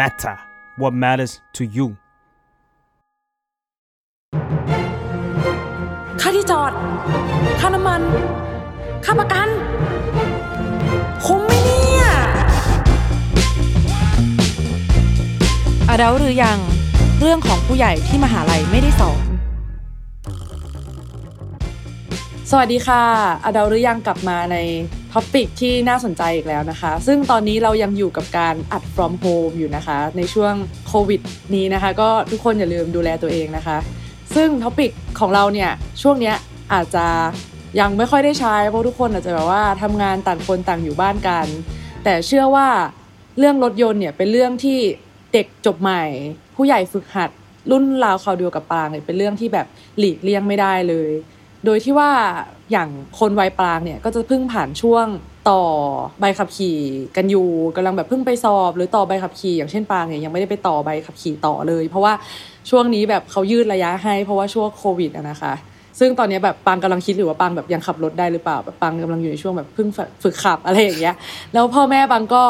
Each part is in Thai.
matter what matters to you ค่าที่จอด ค่าน้ำมัน ค่าประกัน คุ้มไหมเนี่ยอดัลหรือยัง เรื่องของผู้ใหญ่ที่มหาลัยไม่ได้สอน สวัสดีค่ะอดัลหรือยังกลับมาในtopic ที่น่าสนใจอีกแล้วนะคะ ซึ่งตอนนี้เรายังอยู่กับการอัด from home อยู่นะคะ ในช่วงโควิดนี้นะคะ ก็ทุกคนอย่าลืมดูแลตัวเองนะคะ ซึ่ง topic ของเราเนี่ย ช่วงเนี้ยอาจจะยังไม่ค่อยได้ใช้ เพราะทุกคนอาจจะแบบว่าทำงานต่างคนต่างอยู่บ้านกัน แต่เชื่อว่าเรื่องรถยนต์เนี่ยเป็นเรื่องที่เด็กจบใหม่ ผู้ใหญ่ฝึกหัด รุ่นราวคราวเดียวกับปางเนี่ยเป็นเรื่องที่แบบหลีกเลี่ยงไม่ได้เลย โดยที่ว่าอย่างคนวัยปลางเนี่ยก็จะเพิ่งผ่านช่วงต่อใบขับขี่กันอยู่กำลังแบบเพิ่งไปสอบ หรือต่อใบขับขี่อย่างเช่นปางเนี่ยยังไม่ได้ไปต่อใบขับขี่ต่อเลย เพราะว่าช่วงนี้แบบเขายืดระยะให้ เพราะว่าช่วงโควิดอะนะคะ ซึ่งตอนนี้แบบปางกำลังคิดหรือว่าปางแบบยังขับรถได้หรือเปล่าแบบปางกำลังอยู่ในช่วงแบบเพิ่งฝึกขับอะไรอย่างเงี้ยแล้วพ่อแม่ปางก็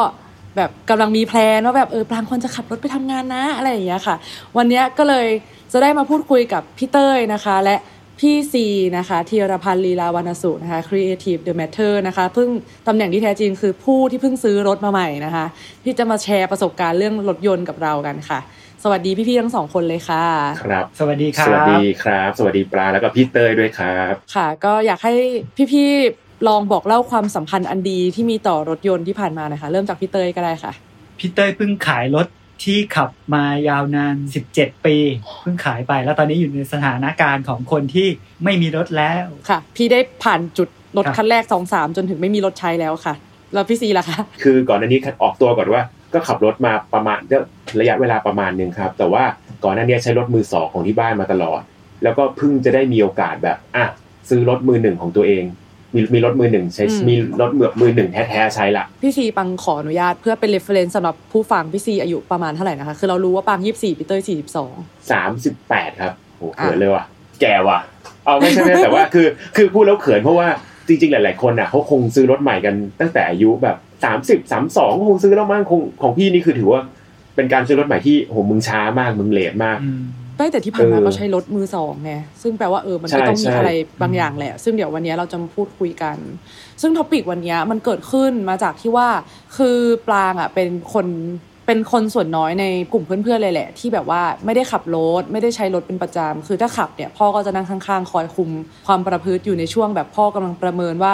แบบกำลังมีแพลนว่าแบบเออปางควรจะขับรถไปทำงานนะอะไรอย่างเงี้ยค่ะ วันนี้ก็เลยจะได้มาพูดคุยกับพี่เต้ยนะคะ และ พี่ซีนะคะธีรพันธ์ลีลาวรรณสุนะคะ Creative the Matter นะคะเพิ่งตำแหน่งที่แท้จริงคือผู้ที่เพิ่งซื้อรถมาใหม่นะคะ ที่จะมาแชร์ประสบการณ์เรื่องรถยนต์กับเรากันค่ะ สวัสดีพี่ๆทั้งสองคนเลยค่ะ ครับ สวัสดีครับ สวัสดีครับ สวัสดีปลาแล้วก็พี่เตยด้วยครับ ค่ะ ก็อยากให้พี่ๆลองบอกเล่าความสัมพันธ์อันดีที่มีต่อรถยนต์ที่ผ่านมาหนะคะ เริ่มจากพี่เต้ยก็ได้ค่ะพี่เต้ยเพิ่งขายรถ ที่ขับมายาวนาน 17 ปี เพิ่งขายไป แล้วตอนนี้อยู่ในสถานการณ์ของคนที่ไม่มีรถแล้วค่ะ พี่ได้ผ่านจุดรถครับคันแรกสองสามจนถึงไม่มีรถใช้แล้วค่ะ แล้วพี่ซีล่ะคะ คือก่อนหน้านี้ออกตัวก่อนว่า ก็ขับรถมาประมาณระยะเวลาประมาณหนึ่งครับ แต่ว่าก่อนหน้านี้ใช้รถมือสองของที่บ้านมาตลอด แล้วก็เพิ่งจะได้มีโอกาสแบบอะซื้อรถมือหนึ่งของตัวเอง มีมีรถมือหนึ่งใช้อืม มีรถมือมือหนึ่งแท้ๆใช้ละ พี่ซีปังขออนุญาตเพื่อเป็น reference สำหรับผู้ฟังพี่ซีอายุประมาณเท่าไหร่นะคะ คือเรารู้ว่าปังยี่สิบสี่พี่เต้ยสี่สิบสอง สามสิบแปดครับโหอะเขินเลยว่ะ แก่ว่ะ เอาไม่ใช่ไม่ใช่แต่ว่าคือ คือพูดแล้วเขินเพราะว่าจริงๆ หลาย ๆ คนอะเขาคงซื้อรถใหม่กันตั้งแต่อายุแบบสามสิบสามสองคงซื้อแล้วมั้งคงของพี่นี่คือถือว่า เป็นการซื้อรถใหม่ที่โหมึงช้ามากมึงเลทมาก อืม ไม่แต่ที่ผ่านมาเออก็ใช้รถมือสองไงซึ่งแปลว่าเออมันใช่ก็ต้องมีใช่อะไรบางอย่างแหละ ซึ่งเดี๋ยววันนี้เราจะมาพูดคุยกัน ซึ่งท็อปิกวันนี้มันเกิดขึ้นมาจากที่ว่าคือปลางอะเป็นคนเป็นคนส่วนน้อยในกลุ่มเพื่อนๆเลยแหละ ที่แบบว่าไม่ได้ขับรถไม่ได้ใช้รถเป็นประจำคือถ้าขับเนี่ยพ่อก็จะนั่งข้างๆ คอยคุมความประพฤติอยู่ในช่วงแบบพ่อกำลังประเมินว่า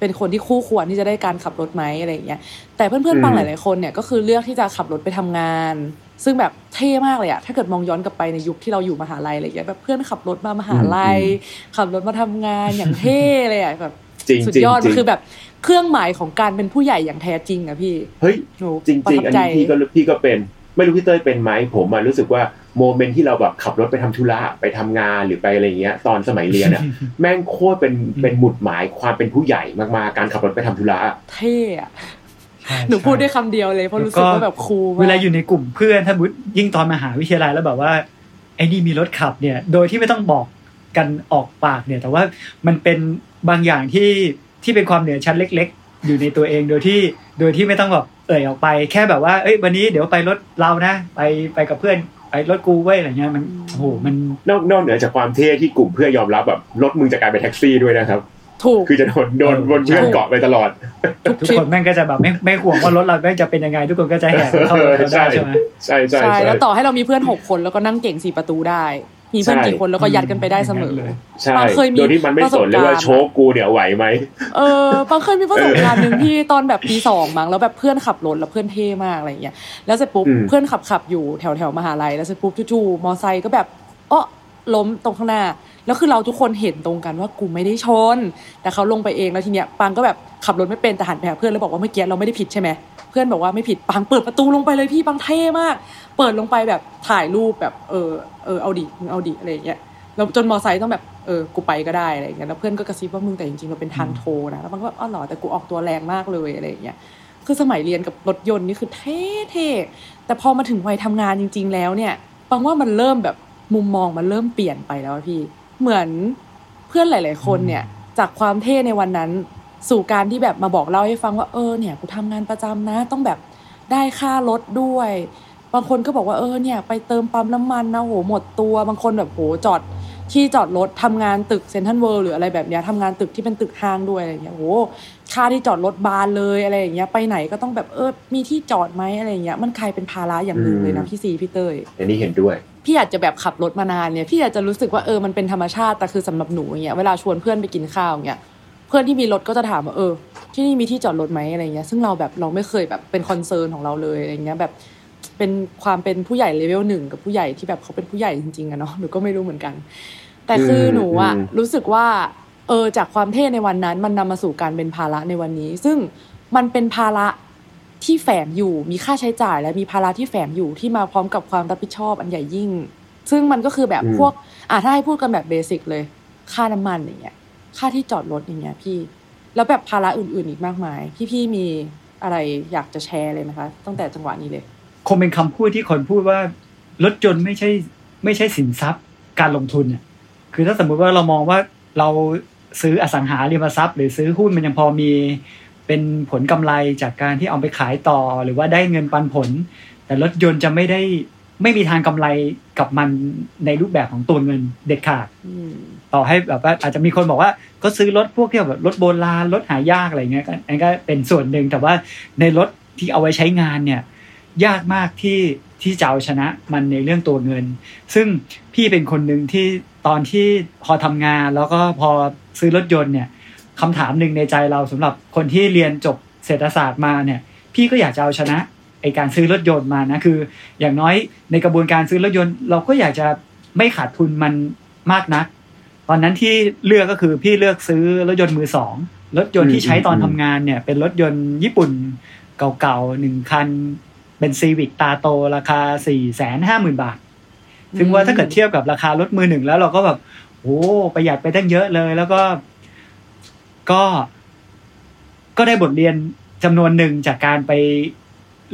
เป็นคนที่คู่ควรที่จะได้การขับรถไหมอะไรอย่างเงี้ยแต่เพื่อนๆบางหลายๆคนเนี่ยก็คือเลือกที่จะขับรถไปทำงาน ซึ่งแบบเท่มากเลยอะถ้าเกิดมองย้อนกลับไปในยุคที่เราอยู่มหาลัยอะไรอย่างเงี้ยแบบเพื่อนขับรถมามหาลัย ขับรถมาทำงานอย่างเท่เลยอะแบบจริงสุดจริงยอดจริมันงคือแบบเครื่องหมายของการเป็นผู้ใหญ่อย่างแท้จริงอะพี่เฮ้ยหนูจริงประๆทับอันใจนี้พี่ก็พี่ก็เป็น ไม่รู้พี่เต้ยเป็นไหมผมอะรู้สึกว่าโมเมนต์ที่เราแบบขับรถไปทำธุระไปทำงานหรือไปอะไรเงี้ย ตอนสมัยเรียนอะแม่งโคตรเป็นเป็นหมุดหมายความเป็นผู้ใหญ่มากๆการขับรถไปทำธุระอะเท่อะใช่ หนูพูดได้ใช่คำเดียวเลยเพราะรู้สึกว่าแบบคูลมากเวลาอยู่ในกลุ่มเพื่อนถ้ามุดยิ่งตอนมหาวิทยาลัยแล้วแบบว่าไอ้นี่มีรถขับเนี่ย โดยที่ไม่ต้องบอกกันออกปากเนี่ย แต่ว่ามันเป็นบางอย่างที่ที่เป็นความเหนือชั้นเล็ก ๆ อยู่ในตัวเองโดยที่โดยที่ไม่ต้องแบบเอ่ยออกไป แค่แบบว่าเอ้ยวันนี้เดี๋ยวไปรถเรานะ ไปไปกับเพื่อนไปรถกูเว้ยอะไรเงี้ยมันโอ้โหมันนอกนอกเหนือจากความเท่ที่กลุ่มเพื่อนยอมรับแบบรถมึงจะกลายเป็นแท็กซี่ด้วยนะครับ ถูกคือจะโดนโดนบนเพื่อนเกาะไปตลอด ทุกทุกทริคปนแม่งก็จะแบบไม่ไม่ห่วงว่ารถเราแม่งจะเป็นยังไง ทุกคนก็จะแห่เข้ารถเราได้ใช่ไหมใช่ใช่ใช่ใช่แล้วต่อให้เรามีเพื่อนหกคนแล้วก็นั่งเก่งสี่ประตูได้มีเพื่อนใช่กี่คนแล้วก็ยัดกันไปได้เสมอเลยใช่ปางเคยมีโดยที่มันไม่สนเลยว่าประสบการณ์โชคกูเนี่ยไหวไหมเออปังเคยมีประสบการณ์หนึ่งที่ตอนแบบปีสองมั้งแล้วแบบเพื่อนขับรถแล้วเพื่อนเท่มากอะไรอย่างเงี้ยแล้วเสร็จปุ๊บอืมเพื่อนขับขับอยู่แถวแถวมหาลัยแล้วเสร็จปุ๊บจู่ๆมอไซค์ก็แบบเอ้อ ล้มตรงข้างหน้า แล้วคือเราทุกคนเห็นตรงกันว่ากูไม่ได้ชน แต่เขาลงไปเองแล้วทีเนี้ยปังก็แบบขับรถไม่เป็นแต่หันไปหาเพื่อนแล้วบอกว่าเมื่อกี้เราไม่ได้ผิดใช่ไหมเพื่อนบอกว่าไม่ผิดปังเปิดประตูลงไปเลยพี่ปังเท่มาก เปิดลงไปแบบถ่ายรูปแบบเออเออเอาดิมึงเอาดิอะไรอย่างเงี้ยแล้วจนมอไซค์ต้องแบบเออกูไปก็ได้อะไรอย่างเงี้ยแล้วเพื่อนก็กระซิบว่ามึงแต่จริงๆเราเป็นทางโทรนะแล้วมันก็แบบอ๋อหรอแต่กูออกตัวแรงมากเลยอะไรอย่างเงี้ยคือสมัยเรียนกับรถยนต์นี่คือเท่ๆแต่พอมาถึงวัยทำงานจริง ๆ แล้วเนี่ยปังว่ามันเริ่มแบบ มุมมองมันเริ่มเปลี่ยนไปแล้วอะพี่ เหมือนเพื่อนหลาย ๆ คนเนี่ย จากความเท่ในวันนั้น สู่การที่แบบมาบอกเล่าให้ฟังว่าเออเนี่ยกูทำงานประจำนะ ต้องแบบได้ค่ารถด้วย บางคนก็บอกว่าเออเนี่ย ไปเติมปั๊มน้ำมันนะโหหมดตัว บางคนแบบโหจอด ที่จอดรถทำงานตึกเซ็นทรัลเวิลด์หรืออะไรแบบเนี้ยทำงานตึกที่เป็นตึกห้างด้วยอะไรอย่างเงี้ยโหค่าที่จอดรถบานเลยอะไรอย่างเงี้ยไปไหนก็ต้องแบบเออมีที่จอดไหมอะไรอย่างเงี้ยมันกลายเป็นภาระอย่างหนึ่งเลยนะพี่ซีพี่เตยอันนี้เห็นด้วย พี่อาจจะแบบขับรถมานานเนี่ยพี่อาจจะรู้สึกว่าเออมันเป็นธรรมชาติแต่คือสำหรับหนูอย่างเงี้ยเวลาชวนเพื่อนไปกินข้าวอย่างเงี้ยเพื่อนที่มีรถก็จะถามว่าเออที่นี่มีที่จอดรถไหมอะไรเงี้ยซึ่งเราแบบเราไม่เคยแบบเป็นคอนเซิร์นของเราเลยอะไรเงี้ยแบบ เป็นความเป็นผู้ใหญ่เลเวลหนึ่งกับผู้ใหญ่ที่แบบเขาเป็นผู้ใหญ่จริงๆอะเนาะหนูก็ไม่รู้เหมือนกัน แต่คือหนูอะอืมรู้สึกว่าเออจากความเท่ในวันนั้น มันนำมาสู่การเป็นภาระในวันนี้ ซึ่งมันเป็นภาระที่แฝงอยู่มีค่าใช้จ่ายและมีภาระที่แฝงอยู่ที่มาพร้อมกับความรับผิดชอบอันใหญ่ยิ่ง ซึ่งมันก็คือแบบอืมพวกอะถ้าให้พูดกันแบบเบสิกเลย ค่าน้ำมันอย่างเงี้ยค่าที่จอดรถอย่างเงี้ยพี่ แล้วแบบภาระอื่นๆอีกมากมาย พี่ๆมีอะไรอยากจะแชร์เลยไหมคะตั้งแต่จังหวะนี้เลย คงเป็นคำพูดที่คนพูดว่ารถยนต์ไม่ใช่ไม่ใช่สินทรัพย์การลงทุนเนี่ยคือถ้าสมมุติว่าเรามองว่าเราซื้ออสังหาริมทรัพย์ หรือซื้อหุ้นมันยังพอมี เป็นผลกำไรจากการที่เอาไปขายต่อ หรือว่าได้เงินปันผล แต่รถยนต์จะไม่ได้ไม่มีทางกำไรกับมันในรูปแบบของตัวเงินเด็ดขาดอืมต่อให้แบบว่าอาจจะมีคนบอกว่าก็ซื้อรถพวกที่แบบรถโบราณรถหายากอะไรเงี้ยก็อันนก็เป็นส่วนหนึ่งแต่ว่าในรถที่เอาไว้ใช้งานเนี่ย ยากมากที่ที่จะเอาชนะมันในเรื่องตัวเงิน ซึ่งพี่เป็นคนหนึ่งที่ตอนที่พอทำงานแล้วก็พอซื้อรถยนต์เนี่ยคำถามหนึ่งในใจเราสำหรับคนที่เรียนจบเศรษฐศาสตร์มาเนี่ย พี่ก็อยากจะเอาชนะไอการซื้อรถยนต์มานะคือ อย่างน้อยในกระบวนการซื้อรถยนต์ เราก็อยากจะไม่ขาดทุนมันมากนัก ตอนนั้นที่เลือกก็คือพี่เลือกซื้อรถยนต์มือสองรถยนต์ที่ใช้ตอนทำงานเนี่ยเป็นรถยนต์ญี่ปุ่นเก่าๆหนึ่งคัน เป็นซีวิกตาโตราคาสี่แสนห้าหมื่นบาท ซึ่งว่าถ้าเกิดเทียบกับราคารถมือหนึ่งแล้วเราก็แบบโอ้ประหยัดไปตั้งเยอะเลย แล้วก็ ก็ ก็ได้บทเรียนจำนวนหนึ่งจากการไป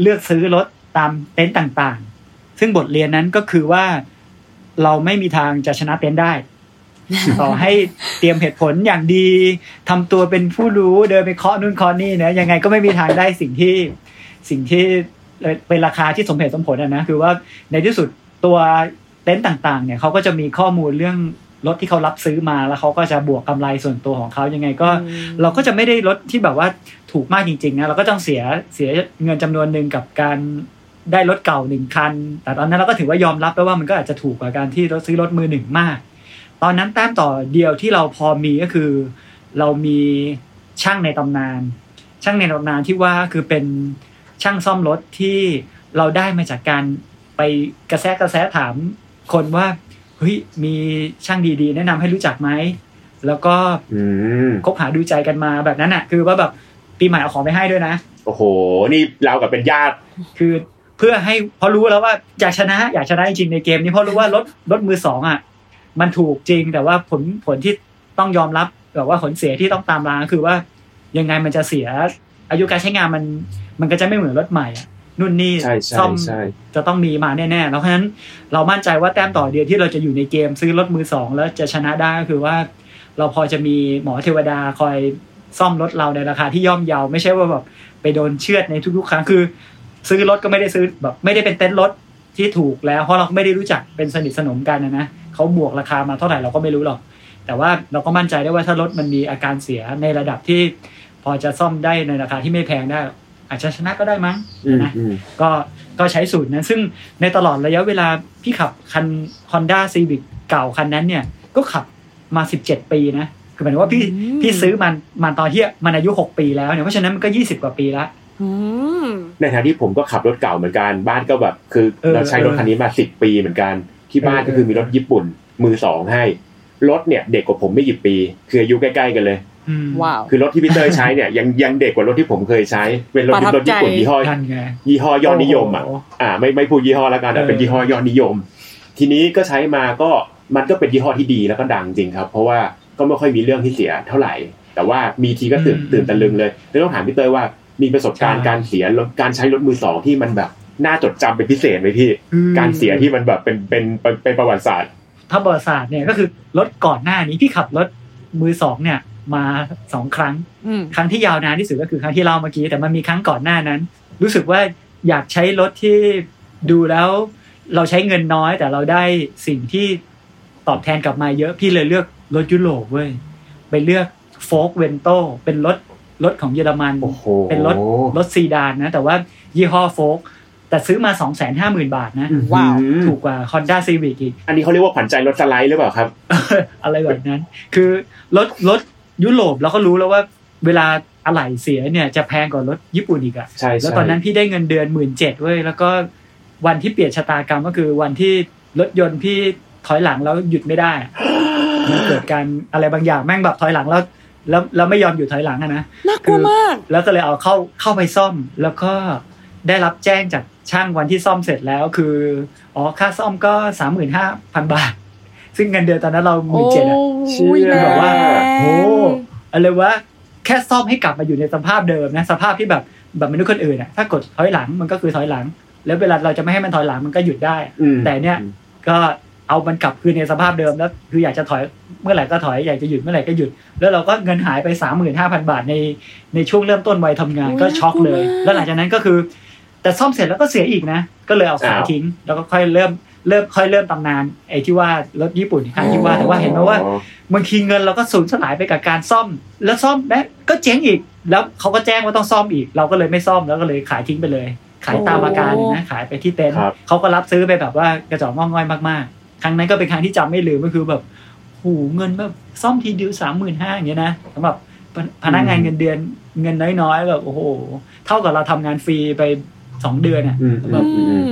เลือกซื้อรถตามเต็นต์ต่างๆ ซึ่งบทเรียนนั้นก็คือว่าเราไม่มีทางจะชนะเต็นท์ได้ ต่อให้เตรียมเหตุผลอย่างดีทำตัวเป็นผู้รู้เดินไปเคาะนู่นเคาะนี่นะยังไงก็ไม่มีทางได้สิ่งที่สิ่งที่ เป็นราคาที่สมเหตุสมผลอะนะคือว่าในที่สุดตัวเต็นท์ต่างๆ เนี่ยเขาก็จะมีข้อมูลเรื่องรถที่เขารับซื้อมาแล้วเขาก็จะบวกกำไรส่วนตัวของเขายังไงก็อืมเราก็จะไม่ได้รถที่แบบว่าถูกมากจริงๆนะเราก็ต้องเสียเสียเงินจำนวนหนึ่งกับการได้รถเก่าหนึ่งคัน แต่ตอนนั้นเราก็ถือว่ายอมรับแล้วว่ามันก็อาจจะถูกกว่าการที่เราซื้อรถมือหนึ่งมาก ตอนนั้นแต้มต่อเดียวที่เราพอมีก็คือ เรามีช่างในตำนาน ช่างในตำนานที่ว่าคือเป็น ช่างซ่อมรถที่เราได้มาจากการไปกระแสกระแสถามคนว่าเฮ้ยมีช่างดีๆ แนะนำให้รู้จักไหมแล้วก็อืมคบหาดูใจกันมาแบบนั้นอะ คือว่าแบบปีใหม่เอาของไปให้ด้วยนะ โอ้โห นี่เรากับเป็นญาติ คือเพื่อให้เพราะรู้แล้วว่าอยากชนะ อยากชนะจริงๆในเกมนี้เพราะรู้ว่ารถรถมือสองอะ มันถูกจริงแต่ว่าผลผลที่ต้องยอมรับแบบว่าผลเสียที่ต้องตามมาก็คือว่ายังไงมันจะเสีย อายุการใช้งานมันมันก็จะไม่เหมือนรถใหม่อะนู่นนี่ใช่ใช่ซ่อมใช่จะต้องมีมาแน่ๆแล้วเพราะฉะนั้นเรามั่นใจว่าแต้มต่อเดียวที่เราจะอยู่ในเกมซื้อรถมือสองแล้วจะชนะได้ก็คือว่า เราพอจะมีหมอเทวดาคอยซ่อมรถเราในราคาที่ย่อมเยาไม่ใช่ว่าแบบไปโดนเชือดในทุกๆ ครั้งคือ ซื้อรถก็ไม่ได้ซื้อแบบไม่ได้เป็นเต็นท์รถที่ถูกแล้ว เพราะเราไม่ได้รู้จักเป็นสนิทสนมกันนะนะเขาบวกราคามาเท่าไหร่เราก็ไม่รู้หรอกแต่ว่าเราก็มั่นใจได้ว่าถ้ารถมันมีอาการเสียในระดับที่ พอจะซ่อมได้ในราคาที่ไม่แพงได้ อาจจะชนะก็ได้มั้งอืมนะอืมก็ก็ใช้สูตรนั้น ซึ่งในตลอดระยะเวลาพี่ขับคัน Honda Civic เก่าคันนั้นเนี่ยก็ขับมา 17 ปีนะคือหมายถึงว่าพี่อืมพี่ซื้อมันมันตอนที่มันอายุ 6 ปีแล้วเนี่ยเพราะฉะนั้นมันก็ 20 กว่าปีละอืมในฐานะที่ผมก็ขับรถเก่าเหมือนกันบ้านก็แบบ คือเออเราใช้รถคันนี้มาสิบปีเหมือนกัน ที่บ้านเออก็คือมีรถญี่ปุ่น มือสองให้รถเนี่ยเด็กกว่าผมไม่กี่ปี คืออายุใกล้ๆกันเลยอืม ว้าวคือรถที่พี่เตอร์ใช้เนี่ยยังยังเด็กกว่ารถที่ผมเคยใช้ เป็นรถประทับรถญี่ปุ่นใจยี่ห้อนั่นไงยี่ห้อยอดนิยมอะโโหอ่าไม่ไม่พูดยี่ห้อแล้วกันแต่เออเป็นยี่ห้อยอดนิยม ทีนี้ก็ใช้มาก็มันก็เป็นยี่ห้อที่ดีแล้วก็ดังจริงครับ เพราะว่าก็ไม่ค่อยมีเรื่องที่เสียเท่าไหร่ แต่ว่ามีทีก็ตื่นตื่นตะลึงเลยแล้วต้องถามพี่เตยว่ามีประสบการณ์การเสียรถการใช้รถมือสองที่มันแบบน่าจดจำเป็นพิเศษไหมพี่อืมการเสียที่มันแบบเป็นเป็นเป็นเป็นประวัติศาสตร์ ถ้าประวัติศาสตร์เนี่ยก็คือรถก่อนหน้านี้พี่ขับรถมือสองเนี่ย มาสองครั้งอืมครั้งที่ยาวนานที่สุดก็คือครั้งที่เล่าเมื่อกี้ แต่มันมีครั้งก่อนหน้านั้น รู้สึกว่าอยากใช้รถที่ดูแล้วเราใช้เงินน้อย แต่เราได้สิ่งที่ตอบแทนกลับมาเยอะพี่เลยเลือกรถยุโรปเว้ยไปเลือกโฟกเวนโตเป็นรถรถของเยอรมันโอ้โหเป็นรถรถซีดานนะ แต่ว่ายี่ห้อโฟกแต่ซื้อมา 2 5 0 0 0 0 บาทนะ ว้าวอืมถูกกว่า Honda Civic อีก อันนี้เขาเรียกว่าขวัญใจรถสไลด์หรือเปล่าครับ อะไรแบบนั้น คือรถรถ ยุโรปเราก็รู้แล้วว่าเวลาอะไหล่เสียเนี่ยจะแพงกว่ารถญี่ปุ่นอีกอะใช่ใช่แล้วตอนนั้นพี่ได้เงินเดือนหมื่นเจ็ดเว้ยแล้วก็วันที่เปลี่ยนชะตากรรมก็คือวันที่รถยนต์พี่ถอยหลังแล้วหยุดไม่ได้อะมันเกิดการอะไรบางอย่างแม่งแบบถอยหลังแล้วแล้วแล้วไม่ยอมหยุดถอยหลังอะนะน่ากลัวมาก แล้วก็เลยเอาเข้าเข้าไปซ่อม แล้วก็ได้รับแจ้งจากช่างวันที่ซ่อมเสร็จแล้วคืออ๋อค่าซ่อมก็สามหมื่นห้าพันบาท ซึ่งเงินเดือนตอนนั้นเราหมื่นเจ็ดอะเชี่โอ้ยยแรงแบบว่าโอ้อะไรวะแค่ซ่อมให้กลับมาอยู่ในสภาพเดิมนะสภาพที่แบบแบบมนุษย์คนอื่นอะถ้ากดถอยหลังมันก็คือถอยหลัง แล้วเวลาเราจะไม่ให้มันถอยหลังมันก็หยุดได้อืมแต่เนี่ยก็เอามันกลับคืนในสภาพเดิมแล้วคืออยากจะถอยเมื่อไหร่ก็ถอยอยากจะหยุดเมื่อไหร่ก็หยุด แล้วเราก็เงินหายไปสามหมื่นห้าพันบาทในในช่วงเริ่มต้นวัยทำงานโอ้ยก็ช็อกเลยน่ากลัวมากแล้วหลังจากนั้นก็คือ แต่ซ่อมเสร็จแล้วก็เสียอีกนะ ก็เลยเอาขายทิ้ง แล้วก็ค่อยเริ่ม เริ่มค่อยเริ่มตำนานไอ้ที่ว่ารถญี่ปุ่นครั้งที่ว่าแต่ว่าเห็นไหมว่าอ๋อบางทีเงินเราก็สูญสลายไปกับการซ่อม แล้วซ่อมแม้ก็เจ๊งอีก แล้วเขาก็แจ้งว่าต้องซ่อมอีก เราก็เลยไม่ซ่อมแล้วก็เลยขายทิ้งไปเลย ขายตามอาการเลยนะขายไปที่เต็นท์ครับเขาก็รับซื้อไปแบบว่ากระจอกงอกง่อยมากๆ ครั้งนั้นก็เป็นครั้งที่จำไม่ลืมก็คือแบบโหเงินแบบซ่อมทีเดียวสามหมื่นห้าอย่างเงี้ยนะสำหรับพพนักงานเงินเดือนเงินน้อยๆแบบโอ้โห เท่ากับเราทำงานฟรีไปสองเดือนอะอืมแบบอืม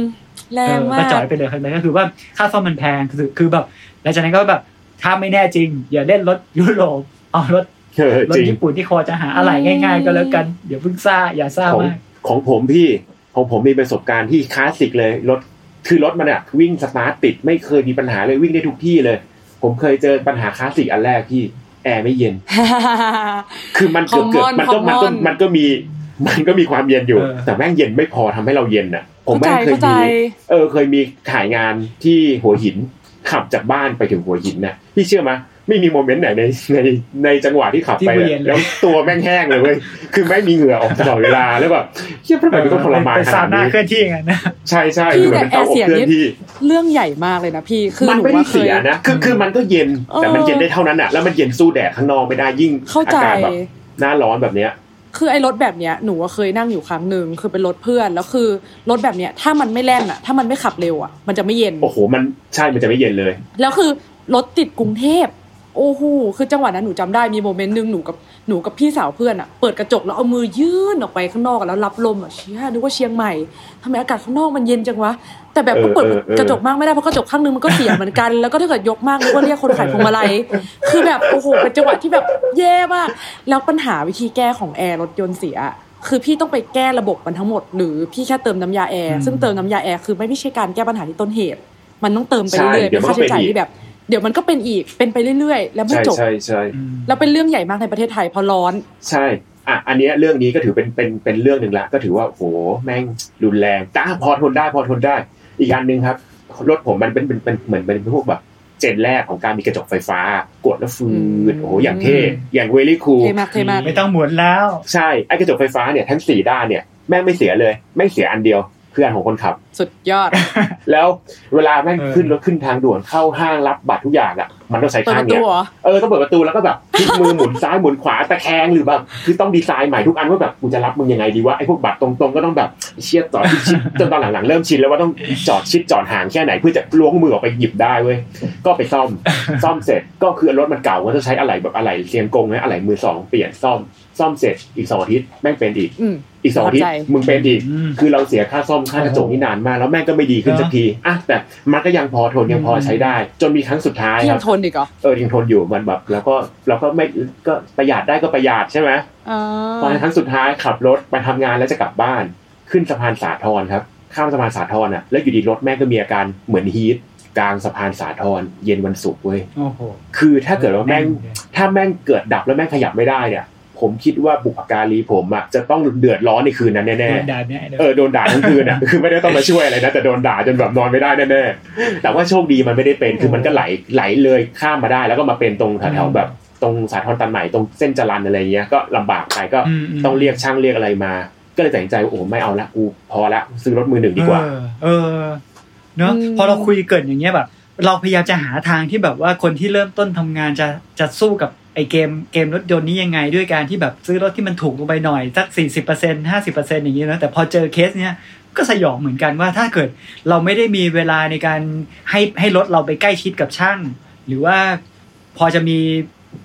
แรเองอมากก็จ่อยไปเลยครั้งนั้นก็คือว่าค่าซ่อมมันแพงคือคือแบบหลังจากนั้นก็แบบถ้าไม่แน่จริง อย่าเล่นรถยุโรปเอารถเออรถจริงญี่ปุ่นที่คอจะหาอะไรง่าย ๆ ก็แล้วกันอย่าเพิ่งซ่าอย่าซ่าของมากของผมพี่ของผมมีประสบการณ์ที่คลาสสิกเลยรถคือรถมันอะวิ่งสตาร์ทติดไม่เคยมีปัญหาเลยวิ่งได้ทุกที่เลย ผมเคยเจอปัญหาคลาสสิกอันแรกที่แอร์ไม่เย็น คือมันเกือบเกือบ Common มันก็มันก็ Common มันก็มี มันก็มีความเย็นอยู่เออแต่แม่งเย็นไม่พอทำให้เราเย็นอะ ผมเข้าใจแม่งเคยเข้าใจมีเออเคยมีถ่ายงานที่หัวหินขับจากบ้านไปถึงหัวหินน่ะพี่เชื่อไหมไม่มีโมเมนต์ไหนในในในจังหวะที่ขับไปที่อะเย็นเลยแล้วตัวแม่งแห้งเลยเว้ยคือไม่มีเหงื่อออกตลอดเวลาแล้วแบบเชื่อทำไมมันต้องทรมานเป็นขซานาดวน่านี้เคลื่อนที่อย่างนั้นนะใช่ใช่พี่คือเหมือนเป็นเตาอบแต่แอร์เสียเคลื่อนที่เรื่องใหญ่มากเลยนะพี่คือมันหนูไม่ได้ว่าเคเสียยนะคือคือมันก็เย็นแต่มันเออเย็นได้เท่านั้นอะแล้วมันเย็นสู้แดดข้างนอกไม่ได้ยิ่งเข้าอาใจกาศแบบหน้าร้อนแบบเนี้ย คือไอ้รถแบบเนี้ยหนูว่าเคยนั่งอยู่ครั้งหนึ่งคือเป็นรถเพื่อนแล้วคือรถแบบเนี้ยถ้ามันไม่แล่นอะ ถ้ามันไม่ขับเร็วอะมันจะไม่เย็นโอ้โหมันใช่มันจะไม่เย็นเลย แล้วคือรถติดกรุงเทพ โอ้โหคือจังหวะนั้นหนูจำได้มีโมเมนต์หนึ่งหนูกับหนูกับพี่สาวเพื่อนอะเปิดกระจกแล้วเอามือยื่นออกไปข้างนอกอะแล้วรับลมอะเชี่ยนึกว่าเชียงใหม่ทำไมอากาศข้างนอกมันเย็นจังวะแต่แบบก็เปิดเออเออเออกระจกมากไม่ได้เพราะกระจกข้างนึงมันก็เสียเหมือนกัน แล้วก็ถ้าเกิดยกมากนึกว่าเรียกคนขายพวงมาลัยคือแบบโอ้โหเป็นจังหวะที่แบบแย่มากแล้วปัญหาวิธีแก้ของแอร์รถยนต์เสียคือพี่ต้องไปแก้ระบบมันทั้งหมด หรือพี่แค่เติมน้ำยาแอร์อืมซึ่งเติมน้ำยาแอร์คือไม่ไม่ใช่การแก้ปัญหาที่ต้นเหตุ มันต้องเติมไปใช่เรื่อยๆเดี๋เป็ยวนมันค่าใช้จ่ายก็เป็นอีกที่แบบ เดี๋ยวมันก็เป็นอีกเป็นไปเรื่อยๆ แล้วไม่ใช่จบใช่ใช่แล้วเป็นเรื่องใหญ่มากในประเทศไทยเพราะร้อน ใช่อะอันเนี้ยเรื่องนี้ก็ถือเป็นเป็นเป็นเรื่องหนึ่งละก็ถือว่าโอ้โหแม่งรุนแรงแต่อะพอทนได้พอทนได้ อีกอันหนึ่งครับรถผมมันเป็นเป็นเป็นเหมือนเป็นพวกแบบเจนแรกของการมีกระจกไฟฟ้ากดแล้วฟือืดมโอ้โหอย่างเท่อย่างเวลี่คูเทมากเทมากไม่ต้องหมุนแล้ว ใช่ไอ้กระจกไฟฟ้าเนี่ยทั้งสี่ด้านเนี่ยแม่งไม่เสียเลยแม่งเสียอันเดียว คืออันของคนขับ สุดยอด แล้วเวลาแม่งเออขึ้นรถขึ้นทางด่วนเข้าห้างรับบัตรทุกอย่างอะมันต้องใช้เปิดข้าปงระตูเนี้ยเหรอเออต้องเปิดประตูแล้วก็แบบพลิกมือหมุนซ้ายหมุนขวาตะแคงหรือแบบคือต้องดีไซน์ใหม่ทุกอันว่าแบบกูจะรับมึงยังไงดีวะไอ้พวกบัตรตรงๆก็ต้องแบบเชียดจอดชิดๆจนตอนหลังๆเริ่มชินแล้วว่าต้องจอดชิดจอดห่างแค่ไหนเพื่อจะล้วงมือออกไปหยิบได้เว้ยก็ไปซ่อมซ่อมเสร็จก็คือรถมันเก่าก็จะใช้อะไหล่แบบอะไหล่เซียงกงนะอะไหล่มือสองเปลี่ยนซ่อมซ่อมเสร็จอีกสองอาทิตย์แม่งเป็นอีก อืมอีกสองอาทิตย์เข้าใจมึงเป็นอีกอืมคือเราเสียค่าซ่อมค่ากระจกนี่นานมากแล้วแม่งก็ไม่ดีขึ้นสักทีอะแต่มันก็ยังพอทนยังพอใช้ได้ จนมีครั้งสุดท้ายพี่คยัรับงทนอีกเหรอเออยังทนอยู่มันแบบแล้วก็เราก็ไม่ก็ประหยัดได้ก็ประหยัดใช่ไหมอ๋อพอครั้งสุดท้ายขับรถไปทำงานแล้วจะกลับบ้าน ขึ้นสะพานสาทรครับ ข้ามสะพานสาทรอะแล้วอยู่ดีรถแม่งก็มีอาการเหมือนฮีทกลางสะพานสาทรเย็นวันศุกร์เว้ยโอ้โหคือถ้าเกิดว่าแม่งแม่งเลยถ้าแม่งเกิดดับแล้วแม่งขยับไม่ได้เนี่ย ผมคิดว่าบุพการีผมอะจะต้องเดือดร้อนในคืนนั้นแน่โดๆนด่าเนี่ยเออโดนด่าทั้งคืนอะคือไม่ได้ต้องมาช่วยอะไรนะแต่โดนด่าจนแบบนอนไม่ได้แน่ๆแต่ว่าโชคดีมันไม่ได้เป็นคือมันก็ไหลไหลเลยข้ามมาได้ แล้วก็มาเป็นตรงแถวๆแบบตรงสาทรตันใหม่ตรงเส้นจรันอะไรเงี้ยก็ลำบากไปก็อืมอืมต้องเรียกช่างเรียกอะไรมา ก็เลยตัดสินใจว่าโอ้ไม่เอาละกูพอละซื้อรถมือหนึ่งดีกว่า เออเออเนอะอืมพอเราคุยเกิดอย่างเงี้ยแบบเราพยายามจะหาทางที่แบบว่าคนที่เริ่มต้นทำงานจะจะสู้กับ ไอเกมเกมรถยนต์นี้ยังไงด้วยการที่แบบซื้อรถที่มันถูกลงไปหน่อย สักสี่สิบเปอร์เซ็นห้าสิบเปอร์เซ็นอย่างเงี้ยนะแต่พอเจอเคสเนี้ยก็สยองเหมือนกันว่าถ้าเกิดเราไม่ได้มีเวลาในการให้ให้รถเราไปใกล้ชิดกับช่าง หรือว่าพอจะมี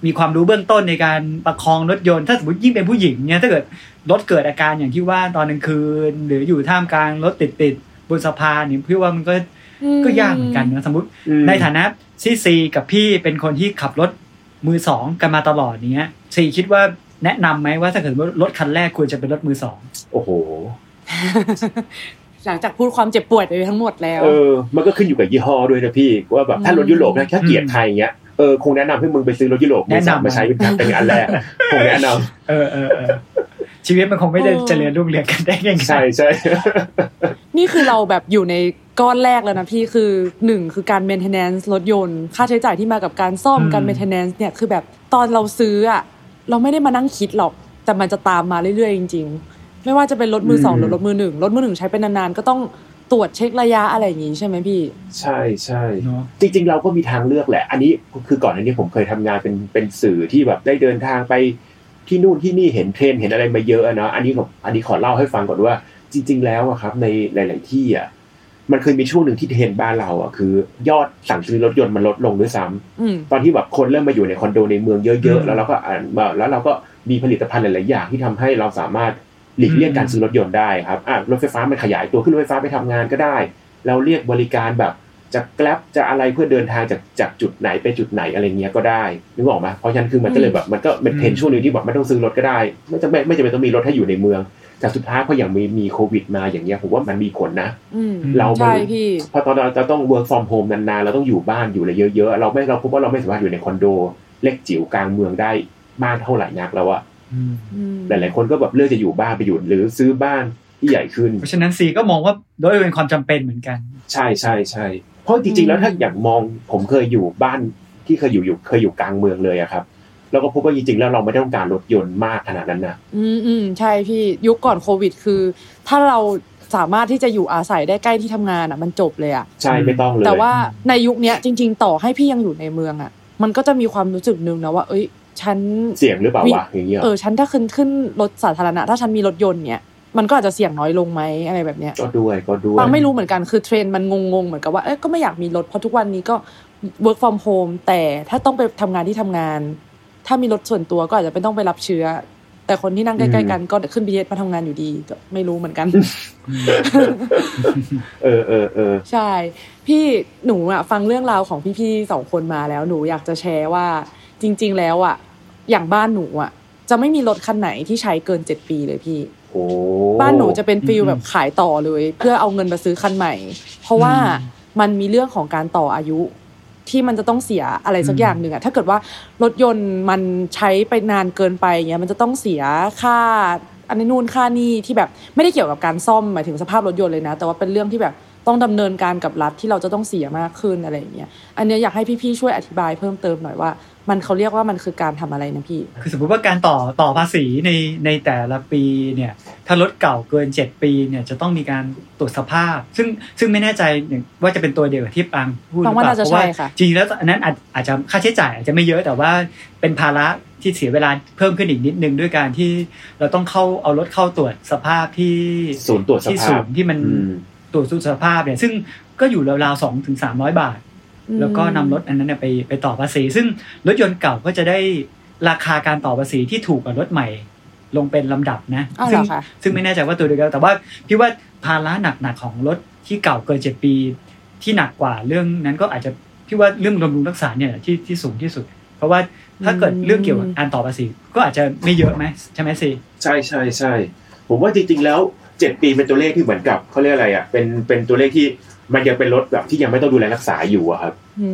มีความรู้เบื้องต้นในการประคองรถยนต์ ถ้าสมมติยิ่งเป็นผู้หญิงเนี่ยถ้าเกิดรถเกิดอาการอย่างที่ว่าตอนกลางคืน หรืออยู่ท่ามกลางรถติดติดๆบนสะพานเนี่ยพี่ว่ามันก็ก็ยากเหมือนกันนะสมมติอืมในฐานะซีซีกับพี่เป็นคนที่ขับรถ มือสองกันมาตลอดอย่างเงี้ยซีคิดว่าแนะนำไหมว่าถ้าเกิดว่ารถคันแรกควรจะเป็นรถมือสองโอ้โห หลังจากพูดความเจ็บปวดไปทั้งหมดแล้ว เออ มันก็ขึ้นอยู่กับยี่ห้อด้วยนะพี่ว่าแบบถ้ารถยุโรปนะแค่เกลียดไทยอย่างเงี้ยเออคงแนะนำให้มึงไปซื้อรถยุโรปมือสองมาใช้เป็นการเป็นอันแรกคงแนะนำเออเออเออ ชีวิตมันคงไม่ได้เออเจริญรุ่งเรืองกันได้ง่ายๆใช่ใช่นี่คือเราแบบอยู่ในก้อนแรกแล้วนะพี่คือหนึ่งคือการ maintenance รถยนต์ ค่าใช้จ่ายที่มากับการซ่อมอืมการ maintenance เนี่ยคือแบบตอนเราซื้ออะเราไม่ได้มานั่งคิดหรอก แต่มันจะตามมาเรื่อยๆจริง ๆ ไม่ว่าจะเป็นรถมือสองหรือรถมือหนึ่งรถมือหนึ่งใช้เป็นนานๆก็ต้องตรวจเช็คระยะอะไรอย่างงี้ใช่ไหมพี่ ใช่ใช่เนาะจริง ๆ เราก็มีทางเลือกแหละ อันนี้คือก่อนอันนี้ผมเคยทำงานเป็นเป็นสื่อที่แบบได้เดินทางไป ที่นู่นที่นี่เห็นเทรนด์เห็นอะไรมาเยอะอะเนาะอันนี้ผมอันนี้ขอเล่าให้ฟังก่อนว่า จริง ๆ แล้วอะครับ ในหลาย ๆ ที่อะมันเคยมีช่วงหนึ่งที่เทรนด์บ้านเราอะคือ ยอดสั่งซื้อรถยนต์มันลดลงด้วยซ้ำอืมตอนที่แบบคนเริ่มมาอยู่ในคอนโดในเมืองเยอือะมๆแล้วเราก็อ่านมาแล้วเราก็มีผลิตภัณฑ์หลายๆอย่างที่ทำให้เราสามารถหลีกเลี่ยงอืมการซื้อรถยนต์ได้ครับอะรถไฟฟ้ามันขยายตัวขึ้นรถไฟฟ้าไปทำงานก็ได้ เราเรียกบริการแบบ จะแกล็บจะอะไรเพื่อเดินทางจากจากจุดไหนไปจุดไหนอะไรเงี้ยก็ได้นึกออกไหมเพราะฉะนั้นคือมันก็เลยแบบมันก็เป็นเทรนด์ช่วงหนึงที่แบบไม่ต้องซื้อรถก็ได้ ไม่จำเป็นไม่จำเป็นต้องมีรถให้อยู่ในเมือง แต่สุดท้ายพออย่างมีมีโควิดมาอย่างเงี้ยผมว่ามันมีผลนะอืมเราใช่พี่พอตอนเราจะต้อง work from home นานๆเราต้องอยู่บ้านอยู่อะไรเยอะๆเราไม่เราพบว่าเราไม่สามารถอยู่ในคอนโด เล็กจิ๋วกลางเมืองได้บ้านเท่าไหร่นักแล้วอะอืมอืมหลายๆคนก็แบบเลือกจะอยู่บ้านไปอยู่หรือซื้อบ้านที่ใหญ่ขึ้น เพราะฉะนั้นซีก็มองว่าโดยเป็นความจำเป็นเหมือนกัน ใช่ใช่ใช่เพ ราะจริงๆแล้วถ้าอย่างมองผมเคยอยู่บ้านที่เคยอยู่อยู่เคยอยู่กลางเมืองเลยอะครับแล้วก็พบว่าจริงๆแล้วเราไม่ต้องการรถยนต์มากขนาดนั้นนะอืมอืมใช่พี่ยุคก่อนโควิด คือ ถ้าเราสามารถที่จะอยู่อาศัยได้ใกล้ที่ทำงานอะ มันจบเลยอะใช่ไม่ต้องเลยแต่ว่าในยุคเนี้ยจริง ๆ ต่อให้พี่ยังอยู่ในเมืองอะ มันก็จะมีความรู้สึกนึงนะว่า เอ้ยฉันเสี่ยงหรือเปล่าวะอย่างเงี้ยเออฉันถ้าขึ้นขึ้นรถสาธารณะถ้าฉันมีรถยนต์เนี้ย มันก็อาจจะเสี่ยงน้อยลงไหมอะไรแบบเนี้ยก็ด้วยก็ด้วยบางไม่รู้เหมือนกันคือเทรนด์มันงงๆเหมือนกับว่าเอ้ยก็ไม่อยากมีรถเพราะทุกวันนี้ก็ work from home แต่ถ้าต้องไปทำงานที่ทำงาน ถ้ามีรถส่วนตัวก็อาจจะไม่ต้องไปรับเชื้อ แต่คนที่นั่งใกล้ๆกันก็ขึ้นบีเอสมาทำงานอยู่ดีก็ไม่รู้เหมือนกัน เออเออเออใช่ พี่หนูอะฟังเรื่องราวของพี่ๆสองคนมาแล้วหนูอยากจะแชร์ว่า จริง ๆ แล้วอะอย่างบ้านหนูอะจะไม่มีรถคันไหนที่ใช้เกินเจ็ดปีเลยพี่โอ้ บ้านหนูจะเป็นฟิลอืมแบบขายต่อเลย เพื่อเอาเงินมาซื้อคันใหม่ เพราะว่าอืมมันมีเรื่องของการต่ออายุที่มันจะต้องเสียอะไรสักอืมอย่างหนึ่งอะถ้าเกิดว่ารถยนต์มันใช้ไปนานเกินไปเงี้ยมันจะต้องเสียค่าอันนี้นู่นค่านี่ที่แบบไม่ได้เกี่ยวกับการซ่อมหมายถึงสภาพรถยนต์เลยนะ แต่ว่าเป็นเรื่องที่แบบต้องดำเนินการกับรัฐที่เราจะต้องเสียมากขึ้นอะไรอย่างเงี้ยอันเนี้ยอยากให้พี่ๆช่วยอธิบายเพิ่มเติมหน่อยว่า มันเขาเรียกว่ามันคือการทำอะไรนะพี่ คือสมมติว่าการต่อต่อภาษีในในแต่ละปีเนี่ยถ้ารถเก่าเกิน 7 ปีเนี่ยจะต้องมีการตรวจสภาพ ซึ่งซึ่งไม่แน่ใจอย่างว่าจะเป็นตัวเดียวกับที่ปังพูดหรือปังเปว่าล่าน่าจะเพราะว่าใช่ค่ะจริงๆแล้วอันนั้นอาจอาจจะค่าใช้จ่ายอาจจะไม่เยอะแต่ว่าเป็นภาระที่เสียเวลาเพิ่มขึ้นอีกนิดนึงด้วยการที่เราต้องเข้าเอารถเข้าตรวจสภาพที่ศูนย์ตรวจสที่ภาศูพนย์ที่มันอืมตรวจสุขภาพเนี่ยซึ่งก็อยู่ราวๆสองถึงสามร้อยบาท แล้วก็นำรถอันนั้นเนยไปไปต่อภาษี ซึ่งรถยนต์เก่าก็จะได้ราคาการต่อภาษีที่ถูกกว่ารถใหม่ ลงเป็นลำดับนะอ้าวซึ่เหงรอคะซึ่งไม่แน่ใจว่าตัวเดียวกันแต่ว่าพี่ว่าภาระหนักๆของรถที่เก่าเกินเจ็ดปี ที่หนักกว่าเรื่องนั้นก็อาจจะพี่ว่าเรื่องบำรุงรักษาเนี่ยที่ที่สูงที่สุด เพราะว่าถ้าเกิดเรื่องเกี่ยวกับการต่อภาษีก็อาจจะไม่เยอะไหมใช่ไหมสิใช่ใช่ใช่ผมว่าจริงๆแล้วเจ็ดปีเป็นตัวเลขที่เหมือนกับเขาเรียกอะไรอะเป็นเป็นตัวเลขที่ มันยังเป็นรถแบบที่ยังไม่ต้องดูแลรักษาอยู่อะครับอื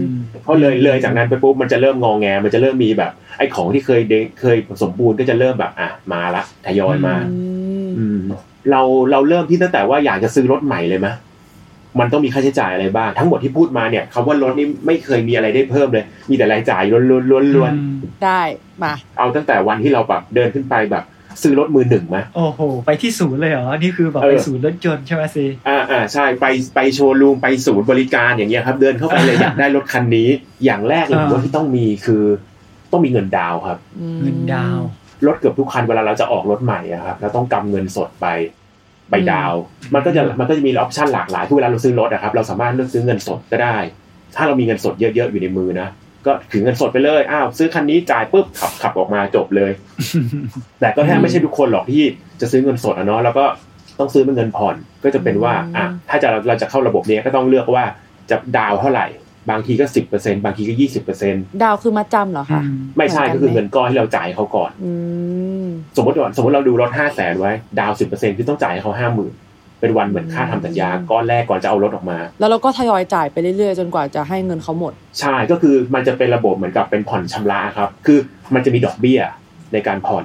มเพราะเลยเลยจากนั้นไปปุ๊บมันจะเริ่มงองแง มันจะเริ่มมีแบบ ไอ้ของที่เคยเดเคยสมบูรณ์ก็จะเริ่มแบบอะมาละทยอยมาอืมอืมเราเราเริ่มที่ตั้งแต่ว่าอยากจะซื้อรถใหม่เลยไหมมันต้องมีค่าใช้จ่ายอะไรบ้าง ทั้งหมดที่พูดมาเนี่ยคำว่ารถนี่ไม่เคยมีอะไรได้เพิ่มเลย มีแต่รายจ่ายล้วนๆล้วนๆได้มา เอาตั้งแต่วันที่เราแบบเดินขึ้นไปแบบ ซื้อรถมือหนึ่งไหมโอ้โห ไปที่ศูนย์เลยเหรอ นี่คือแบบเออไปศูนย์รถยนต์ใช่ไหมซีอ่าอ่าใช่ไปไปโชว์รูมไปศูนย์บริการอย่างเงี้ยครับ เดินเข้าไปเลยอยากได้รถคันนี้ อย่างแรกเลยผมว่าที่ต้องมีคือ ต้องมีเงินดาวน์ครับ เงินดาวน์รถเกือบทุกคันเวลาเราจะออกรถใหม่อะครับเราต้องกำเงินสดไปไปดาวน์มันก็จะมันก็จะมีออปชันหลากหลายที่เวลาเราซื้อรถอะครับ เราสามารถเลือกซื้อเงินสดก็ได้ ถ้าเรามีเงินสดเยอะๆอยู่ในมือนะ ก็ถือเงินสดไปเลยอ้าวซื้อคันนี้จ่ายปุ๊บขับขับออกมาจบเลย แต่ก็แทบไม่ใช่ทุกคนหรอกที่จะซื้อเงินสดอะเนาะแล้วก็ต้องซื้อเป็นเงินผ่อนก็จะเป็นว่าอะถ้าจะเราเราจะเข้าระบบเนี้ยก็ต้องเลือกว่าจะดาวน์เท่าไหร่บางทีก็สิบเปอร์เซ็นบางทีก็ยี่สิบเปอร์เซ็นดาวคือมาจำเหรอคะไม่ใช่เหมือนกันก็คือไหมเงินก้อนที่เราจ่ายเขาก่อนอืมสมมติว่าสมมติเราดูรถห้าแสนไว้ ดาวสิบเปอร์เซ็นคือต้องจ่ายให้เขาห้าหมื่น เป็นวันเหมือนค่าทำสัญญาก้อนแรกก่อนจะเอารถออกมา แล้วเราก็ทยอยจ่ายไปเรื่อยๆ จนกว่าจะให้เงินเขาหมด ใช่ก็คือมันจะเป็นระบบเหมือนกับเป็นผ่อนชำระครับ คือมันจะมีดอกเบี้ยในการผ่อน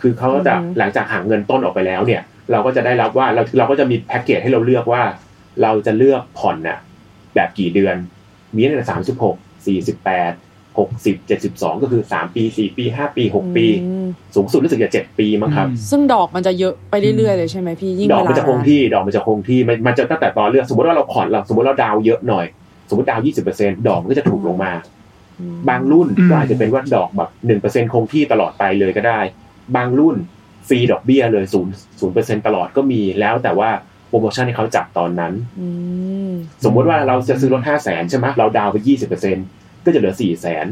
คือเขาก็จะอือฮึหลังจากหักเงินต้นออกไปแล้วเนี่ย เราก็จะได้รับว่าเราเราก็จะมีแพ็กเกจให้เราเลือกว่า เราจะเลือกผ่อนน่ะแบบกี่เดือน มีตั้งแต่สามสิบหกสี่สิบแปด หกสิบเจ็ดสิบสองก็คือสามปีสี่ปีห้าปีหกปีอืมสูงสุดรู้สึกจะเจ็ดปีมั้งครับ ซึ่งดอกมันจะเยอะไปเรื่อยๆเลยใช่ไหมพี่ยิ่งดอกเวลามันจะคงที่ดอกมันจะคงที่มันมันจะตั้งแต่ตอนเลือกสมมติว่าเราผ่อนเราสมมติเราดาวน์เยอะหน่อย สมมติดาวน์ยี่สิบเปอร์เซ็นต์ดอกมันก็จะถูกลงมาอืมบางรุ่นอืมก็อาจจะเป็นว่าดอกแบบหนึ่งเปอร์เซ็นต์คงที่ตลอดไปเลยก็ได้ บางรุ่นฟรีดอกเบี้ยเลยศูนย์ศูนย์เปอร์เซ็นต์ตลอดก็มีแล้วแต่ว่าโปรโมชั่นที่เขาจับตอนนั้นอืมสมมติว่าเราจะซื้อรถห้าแสนใช่ไหมเราดาวน์ไปยี่สิบเปอร์เซ็นต์ ก็จะเหลือสี่แสน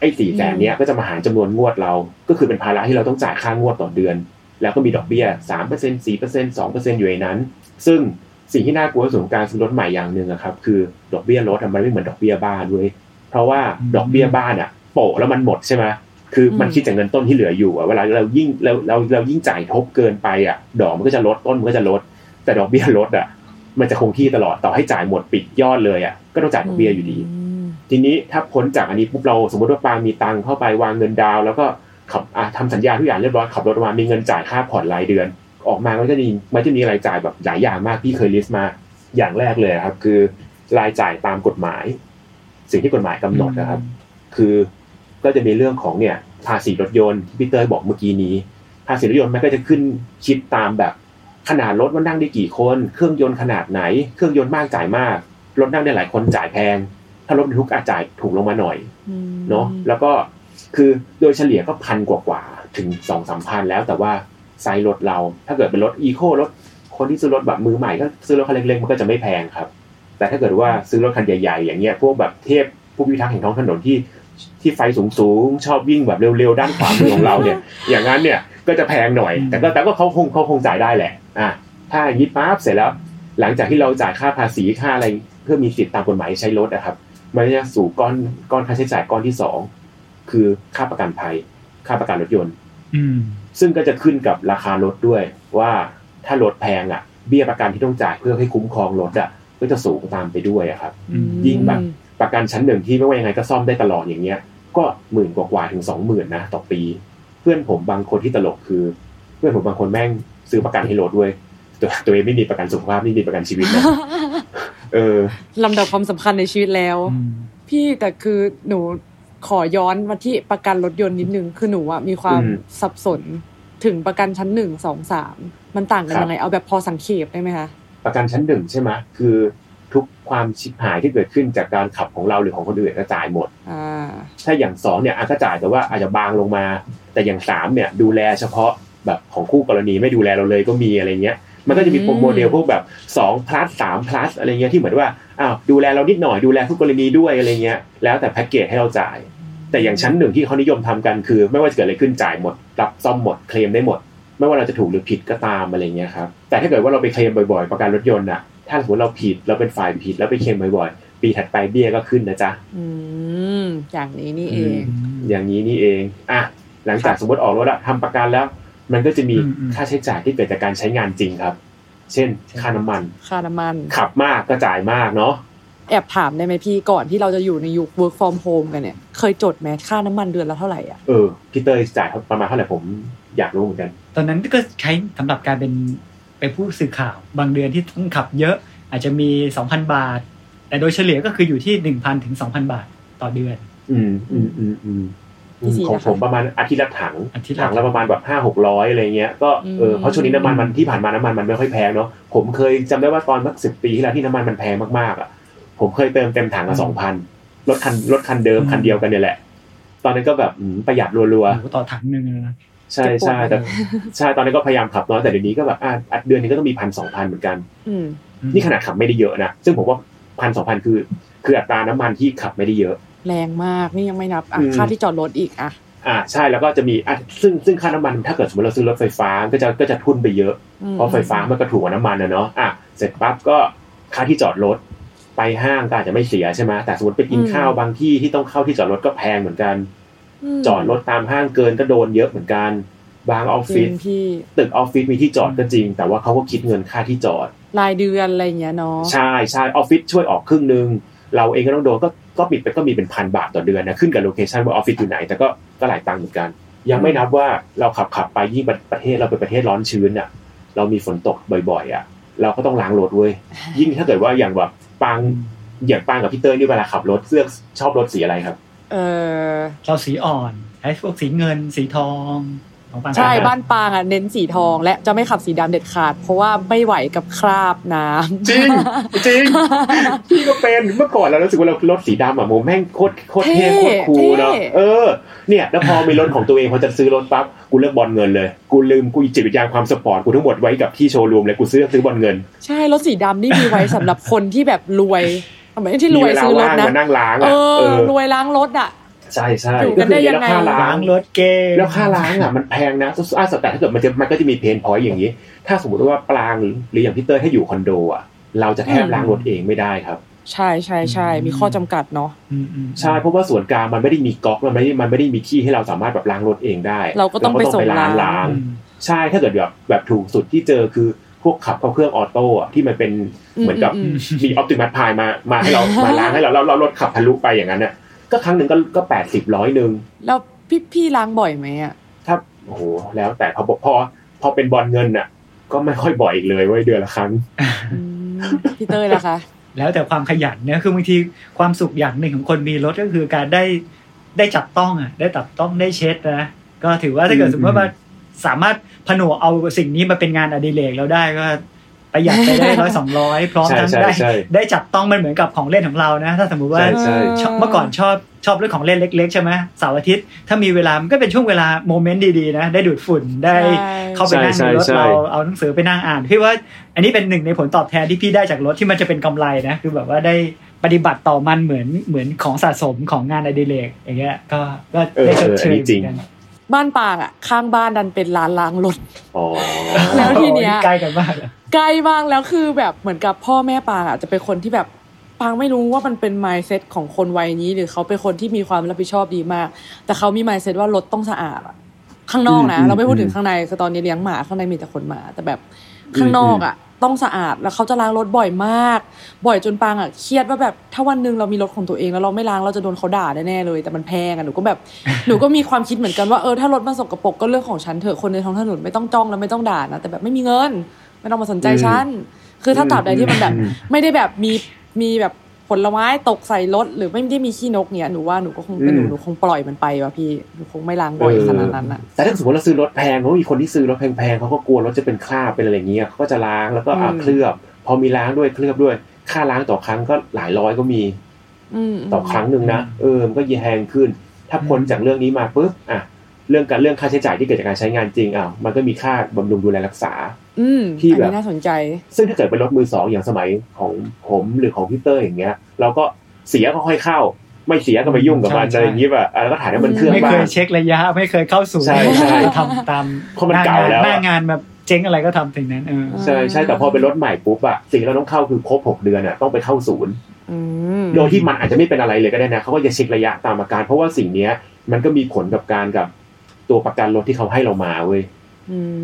ไอ้สี่แสนเนี้ยก็จะมาหารจำนวนงวดเรา ก็คือเป็นภาระที่เราต้องจ่ายค่างวดต่อเดือน แล้วก็มีดอกเบี้ยสามเปอร์เซ็นสี่เปอร์เซ็นสองเปอร์เซ็นอยู่ในนั้น ซึ่งสิ่งที่น่ากลัวที่สุดของการซื้อรถใหม่อย่างหนึ่งอะครับ คือดอกเบี้ยรถอะมันไม่เหมือนดอกเบี้ยบ้านเว้ยเพราะว่าดอกเบี้ยบ้านอะโปะแล้วมันหมดใช่ไหมคือมันคิดจากเงินต้นที่เหลืออยู่อะเวลาเรายิ่งเราเราเรายิ่งจ่ายทบเกินไปอะดอกมันก็จะลดต้นมันก็จะลด แต่ดอกเบี้ยลดอะมันจะคงที่ตลอดต่อให้จ่ายหมดปิดยอดเลยอะก็ต้องจ่ายดอกเบี้ยอยู่ดีม ทีนี้ถ้าพ้นจากอันนี้ปุ๊บเราสมมติว่าปางมีตังค์เข้าไปวางเงินดาวน์แล้วก็ขับอะทำสัญญาทุกอย่างเรียบร้อยขับรถออกมามีเงินจ่ายค่าผ่อนรายเดือน ออกมามันก็จะมีมันจะมีรายจ่ายแบบหลายอย่างมากพี่เคยลิสต์มาอย่างแรกเลยครับ คือรายจ่ายตามกฎหมาย สิ่งที่กฎหมายกำหนดนะครับ คือก็จะมีเรื่องของเนี่ยภาษีรถยนต์ที่พี่เตยบอกเมื่อกี้นี้ ภาษีรถยนต์มันก็จะขึ้นคิดตามแบบขนาดรถว่านั่งได้กี่คน เครื่องยนต์ขนาดไหน เครื่องยนต์มากจ่ายมากรถนั่งได้หลายคนจ่ายแพง ถ้ารถบรรทุกอาจจ่ายถูกลงมาหน่อยอืมเนาะแล้วก็คือโดยเฉลี่ยก็พันกว่าๆถึงสองสามพันแล้วแต่ว่าไซส์รถเรา ถ้าเกิดเป็นรถอีโครถคนที่ซื้อรถแบบมือใหม่ก็ซื้อรถคันเล็กๆมันก็จะไม่แพงครับ แต่ถ้าเกิดว่าซื้อรถคันใหญ่ๆอย่างเงี้ยพวกแบบเทพผู้พิทักษ์แห่งท้องถนนที่ที่ไฟสูงๆชอบวิ่งแบบเร็วๆด้านขวามือของเราเนี่ย อย่างนั้นเนี่ยก็จะแพงหน่อย แต่ก็แต่ก็เขาคงเขาคงจ่ายได้แหละอะถ้าอย่างนี้ปั๊บเสร็จแล้ว หลังจากที่เราจ่ายค่าภาษีค่าอะไรเพื่อมีสิทธิ์ตามกฎหมายใช้รถนะครับ มันจะสู่ก้อนก้อนค่าใช้จ่ายก้อนที่สองคือค่าประกันภัย ค่าประกันรถยนต์อืมซึ่งก็จะขึ้นกับราคารถด้วย ว่าถ้ารถแพงอะ เบี้ยประกันที่ต้องจ่ายเพื่อให้คุ้มครองรถอะก็จะสูงตามไปด้วยอะครับอืมยิ่งแบบประกันชั้นหนึ่งที่ไม่ว่ายังไงก็ซ่อมได้ตลอดอย่างเงี้ย ก็หมื่นกว่าๆถึงสองหมื่นนะต่อปี เพื่อนผมบางคนที่ตลกคือ เพื่อนผมบางคนแม่งซื้อประกันให้รถด้วยตัวตัวเองไม่มีประกันสุขภาพไม่มีประกันชีวิตนะ เออลำดับความสำคัญในชีวิตแล้วอืมพี่แต่คือหนูขอย้อนมาที่ประกันรถยนต์นิดนึงคือหนูอะมีความอืมสับสนถึงประกันชั้นหนึ่งสองสามมันต่างกันครับยังไงเอาแบบพอสังเขปได้ไหมคะประกันชั้นหนึ่งใช่ไหมคือทุกความชิบหายที่เกิดขึ้นจากการขับของเราหรือของคนอื่นก็จ่ายหมดอ่าถ้าอย่างสองเนี่ยอาจจะจ่ายแต่ว่าอาจจะบางลงมา แต่อย่างสามเนี่ยดูแลเฉพาะแบบของคู่กรณีไม่ดูแลเราเลยก็มีอะไรเงี้ย มันก็จะมีอืมโมเดลพวกแบบ2 plus 3 plus อะไรเงี้ยที่เหมือนว่าอ้าวดูแลเรานิดหน่อยดูแลคู่กรณีด้วยอะไรเงี้ยแล้วแต่แพ็กเกจให้เราจ่าย แต่อย่างชั้นหนึ่งที่เขานิยมทำกันคือ ไม่ว่าจะเกิดอะไรขึ้นจ่ายหมด รับซ่อมหมดเคลมได้หมด ไม่ว่าเราจะถูกหรือผิดก็ตามอะไรเงี้ยครับแต่ถ้าเกิดว่าเราไปเคลมบ่อยๆ ประกันรถยนต์อะถ้าสมมติเราผิดเราเป็นฝ่ายผิดแล้วไปเคลมบ่อยๆ ปีถัดไปเบี้ยก็ขึ้นนะจ๊ะอืมอย่างนี้นี่เอง อย่างนี้นี่เองอะหลังจากสมมติออกรถอะทำประกันแล้ว มันก็จะมีอืมอืมค่าใช้จ่ายที่เกิดจากการใช้งานจริงครับ เช่น ค่าน้ำมัน ค่าน้ำมัน ขับมากก็จ่ายมากเนาะแอบถามได้ไหมพี่ก่อนที่เราจะอยู่ในยุค work from home กันเนี่ย เคยจดไหมค่าน้ำมันเดือนละเท่าไหร่อะเออพี่เตยจ่ายประมาณเท่าไหร่ผมอยากรู้เหมือนกัน ตอนนั้นก็ใช้สำหรับการเป็นเป็นผู้สื่อข่าวบางเดือนที่ต้องขับเยอะอาจจะมี 2,000 บาท แต่โดยเฉลี่ยก็คืออยู่ที่ 1,000 ถึง 2,000 บาทต่อเดือน อืมอืมอืมอืม พี่สีของนะผมคะประมาณอาทิตย์ละถังอาทิตย์ละถังละประมาณแบบห้าหกร้อยอะไรเงี้ยก็เอออืมเพราะช่วงนี้น้ำมันมันที่ผ่านมาน้ำมันมันไม่ค่อยแพงเนาะผมเคยจำได้ว่าตอนสักสิบปีที่แล้วที่น้ำมันมันแพงมากๆอะผมเคยเติมเต็มถังละสองพันรถคันรถคันเดิมคันเดียวกันเนี่ยแหละ ตอนนั้นก็แบบอืมประหยัดรัวโอ้โหต่อถังหนึ่งเลยนะๆใช่ใช่แต่ใช่ตอนนั้นก็พยายามขับน้อยแต่เดี๋ยวนี้ก็แบบอะอะเดือนนึงก็ต้องมีพันสองพันเหมือนกันอืมนี่ขนาดขับไม่ได้เยอะนะซึ่งผมว่าพันสองพันคือ คืออัตราน้ำมันที่ขับไม่ได้เยอะ แรงมากนี่ยังไม่นับอะอืมค่าที่จอดรถอีกอะอ่าใช่แล้วก็จะมีอะซึ่งซึ่งค่าน้ำมันถ้าเกิดสมมติเราซื้อรถไฟฟ้าก็จะก็จะทุนไปเยอะอืมเพราะไฟฟ้ามันก็ถูกกว่าน้ำมันนะเนาะอะเสร็จปั๊บก็ค่าที่จอดรถไปห้างก็อาจจะไม่เสียใช่ไหมแต่สมมติไปกินข้าวบางที่ที่ต้องเข้าที่จอดรถก็แพงเหมือนกันจอดรถตามห้างเกินก็โดนเยอะเหมือนกัน บางออฟฟิริศงพี่ตึกออฟฟิศมีที่จอดก็จริง แต่ว่าเขาก็คิดเงินค่าที่จอดรายเดือนอะไรอย่างเงี้ยเนาะใช่ใช่ออฟฟิศช่วยออกครึ่งหนึ่งเราเองก็ต้องโดนก็ ก็ปิดไปก็มีเป็นพันบาทต่อเดือนนะขึ้นกับ location ว่าออฟฟิศอยู่ไหน แต่ก็ก็หลายตังค์เหมือนกัน ยังไม่นับว่าเราขับขับไปยิ่งประประเทศเราเป็นประเทศร้อนชื้นอะ เรามีฝนตกบ่อยๆอะ เราก็ต้องล้างรถเว้ยยิ่งถ้าเกิดว่าอย่างแบบปังอย่างปังกับพี่เต้ยนี่เวลาขับรถเสื้อชอบรถสีอะไรครับ เออเราสีอ่อนไอ้พวกสีเงินสีทอง ของปางใช่อ่าฮะบ้านปางอะเน้นสีทอง และจะไม่ขับสีดำเด็ดขาด เพราะว่าไม่ไหวกับคราบน้ำจริงจริงพี่ก็เป็นเมื่อก่อนเรารู้สึกว่าเรารถสีดำอะโมแม่งโคตรโคตรเท่โคตรคูลเนาะเออเนี่ยแล้วพอมีรถของตัวเองพอจะซื้อรถปั๊บกูเลือกบอลเงินเลย กูลืมกูจิตวิญญาณความสปอร์ตกูทั้งหมดไว้กับที่โชว์รูมเลยกูซื้อซื้อบอลเงิน ใช่รถสีดำนี่มีไว้สำหรับคนที่แบบรวยไม่ใช่ที่รมีวยเวลาซื้อรถว่างนะมานั่งล้างเออะอเออรวยล้างรถอะ ใช่ใช่อยู่กันได้ยังไงแล้วค่าล้าล้างงรถเกมแล้วค่าล้างอะมันแพงนะอะแต่ถ้าเกิดมันจะมันก็จะมีเพนพอยต์อย่างนี้ ถ้าสมมติว่าปลางหรือหรืออย่างพี่เตอร์ถ้าอยู่คอนโดอะเราจะแทบล้างรถเองไม่ได้ครับ ใช่ใช่ใช่มีข้อจำกัดเนาะอืมอืมใช่เพราะว่าส่วนกลางมันไม่ได้มีก๊อกมันไม่ได้มันไม่ได้มีที่ให้เราสามารถแบบล้างรถเองได้ เราก็ต้องไปส่งร้านล้างล้างอืมใช่ถ้าเกิดแบบแบบถูกสุดที่เจอคือพวกขับเข้าเครื่องออโต้อะที่มันเป็นเหมือนกับอืมมีออปติมัสพายมามาให้เรามาล้างให้เราแล้วเรารถขับทะลุไปอย่างนั้นน่ะ ก็ครั้งหนึ่งก็ก็แปดสิบร้อยหนึ่งแล้วพี่พี่ล้างบ่อยไหมอะถ้าโอ้โหแล้วแต่พอพอพอเป็นบอลเงินน่ะ ก็ไม่ค่อยบ่อยอีกเลยเว้ยเดือนละครั้งอืมพี่เต้ยล่ะคะ แล้วแต่ความขยันเนี่ยคือบางทีความสุขอย่างหนึ่งของคนมีรถก็คือการได้ได้จับต้องอะได้จับต้องได้เช็ดนะก็ถือว่าถ้าเกิดอืมสมมติว่าสามารถผนวกเอาสิ่งนี้มาเป็นงานอดิเรกเราได้ก็ ประหยัดไปได้ร้อยสองร้อยพร้อมใช่ทั้งใช่ได้ใช่ได้จับต้องมันเหมือนกับของเล่นของเรานะ ถ้าสมมติว่าใช่ใช่ชอบเมื่อก่อนชอบชอบเรื่องของเล่นเล็ก ๆ ใช่ไหมเสาร์อาทิตย์ถ้ามีเวลามันก็เป็นช่วงเวลาโมเมนต์ดีๆนะได้ดูดฝุ่นได้ใช่เข้าไปนั่งใช่ในรถใช่เราเอาหนังสือไปนั่งอ่านพี่ว่าอันนี้เป็นหนึ่งในผลตอบแทนที่พี่ได้จากรถที่มันจะเป็นกำไรนะคือแบบว่าได้ปฏิบัติต่อมันเหมือนเหมือนของสะสมของงานอดิเรกอย่างเงี้ยก็ก็เออได้ชดเชเอออันยนี้จริงเหมือนกันบ้านปางอะข้างบ้านดันเป็นร้านล้างรถอ๋อแล้วทีเนี้ยโอ้ใกล้กันมากเลย ใกล้มากแล้วคือแบบเหมือนกับพ่อแม่ปางอะจะเป็นคนที่แบบปางไม่รู้ว่ามันเป็น mindset ของคนวัยนี้ หรือเขาเป็นคนที่มีความรับผิดชอบดีมาก แต่เขามี mindset ว่ารถต้องสะอาดอะข้างนอกนะอืมเราไม่พูดถึงอืมข้างในคือตอนนี้เลี้ยงหมาข้างในมีแต่คนหมา แต่แบบข้างนอกอะ ต้องสะอาดแล้วเขาจะล้างรถบ่อยมาก บ่อยจนปางอะเครียดว่าแบบถ้าวันหนึ่งเรามีรถของตัวเองแล้วเราไม่ล้างเราจะโดนเขาด่าแน่ๆเลย แต่มันแพงอะหนูก็แบบหนูก็มีความคิดเหมือนกันว่าเออถ้ารถมาสกปรกก็เรื่องของฉันเถอะคนในท้องถนนไม่ต้องจ้องแล้วไม่ต้องด่านะแต่แบบไม่มีเงิน ไม่ต้องมาสนใจฉันคือถ้าตราบใดที่มันแบบอืมไม่ได้แบบมีมีแบบผลไม้ตกใส่รถหรือไม่ได้มีขี้นกเนี่ยหนูว่าหนูก็คงเป็นหนูอืมหนูคงปล่อยมันไปว่ะพี่หนูคงไม่ล้างบ่อยขนาดนั้นอะแต่ถ้าสมมติเราซื้อรถแพงเขามีคนที่ซื้อรถแพงๆเขาก็กลัวรถจะเป็นคราบเป็นอะไรอย่างเงี้ยเขาก็จะล้างแล้วก็อะอืมเคลือบ พอมีล้างด้วยเคลือบด้วย ค่าล้างต่อครั้งก็หลายร้อยก็มีอืมต่อครั้งหนึ่งนะเออมันก็แพงขึ้น ถ้าพ้นจากเรื่องนี้มาปุ๊บอะเรื่องการเรื่องค่าใช้จ่ายที่เกิดจากการใช้งานจริงอะมันก็มีค่าบำรุงดูแลรักษา อืมที่อันแบบนี้น่าสนใจ ซึ่งถ้าเกิดเป็นรถมือสองอย่างสมัยของผมหรือของพี่เตอร์อย่างเงี้ย เราก็เสียก็ค่อยเข้า ไม่เสียก็ไม่ยุ่งกับมันใช่อะไรอย่างงี้แบบอะแล้วก็ถ่ายน้ำมันเครื่องไม่บ้าเคงยเช็คระยะ ไม่เคยเข้าสู่ใช่ใช่ทำตามเพราะมันเก่าแล้วหน้อะงานแบบเจ๊งอะไรก็ทำถึงนั้นเออใช่ใช่แต่พอเป็นรถใหม่ปุ๊บอะสิ่งที่เราต้องเข้าคือครบหกเดือนอะต้องไปเข้าศูนย์อืมโดยที่มันอาจจะไม่เป็นอะไรเลยก็ได้นะเขาก็จะเช็คระยะตามอาการ เพราะว่าสิ่งเนี้ยมันก็มีผลกับการกับตัวประกันรถที่เขาให้เรามาเว้ยอืม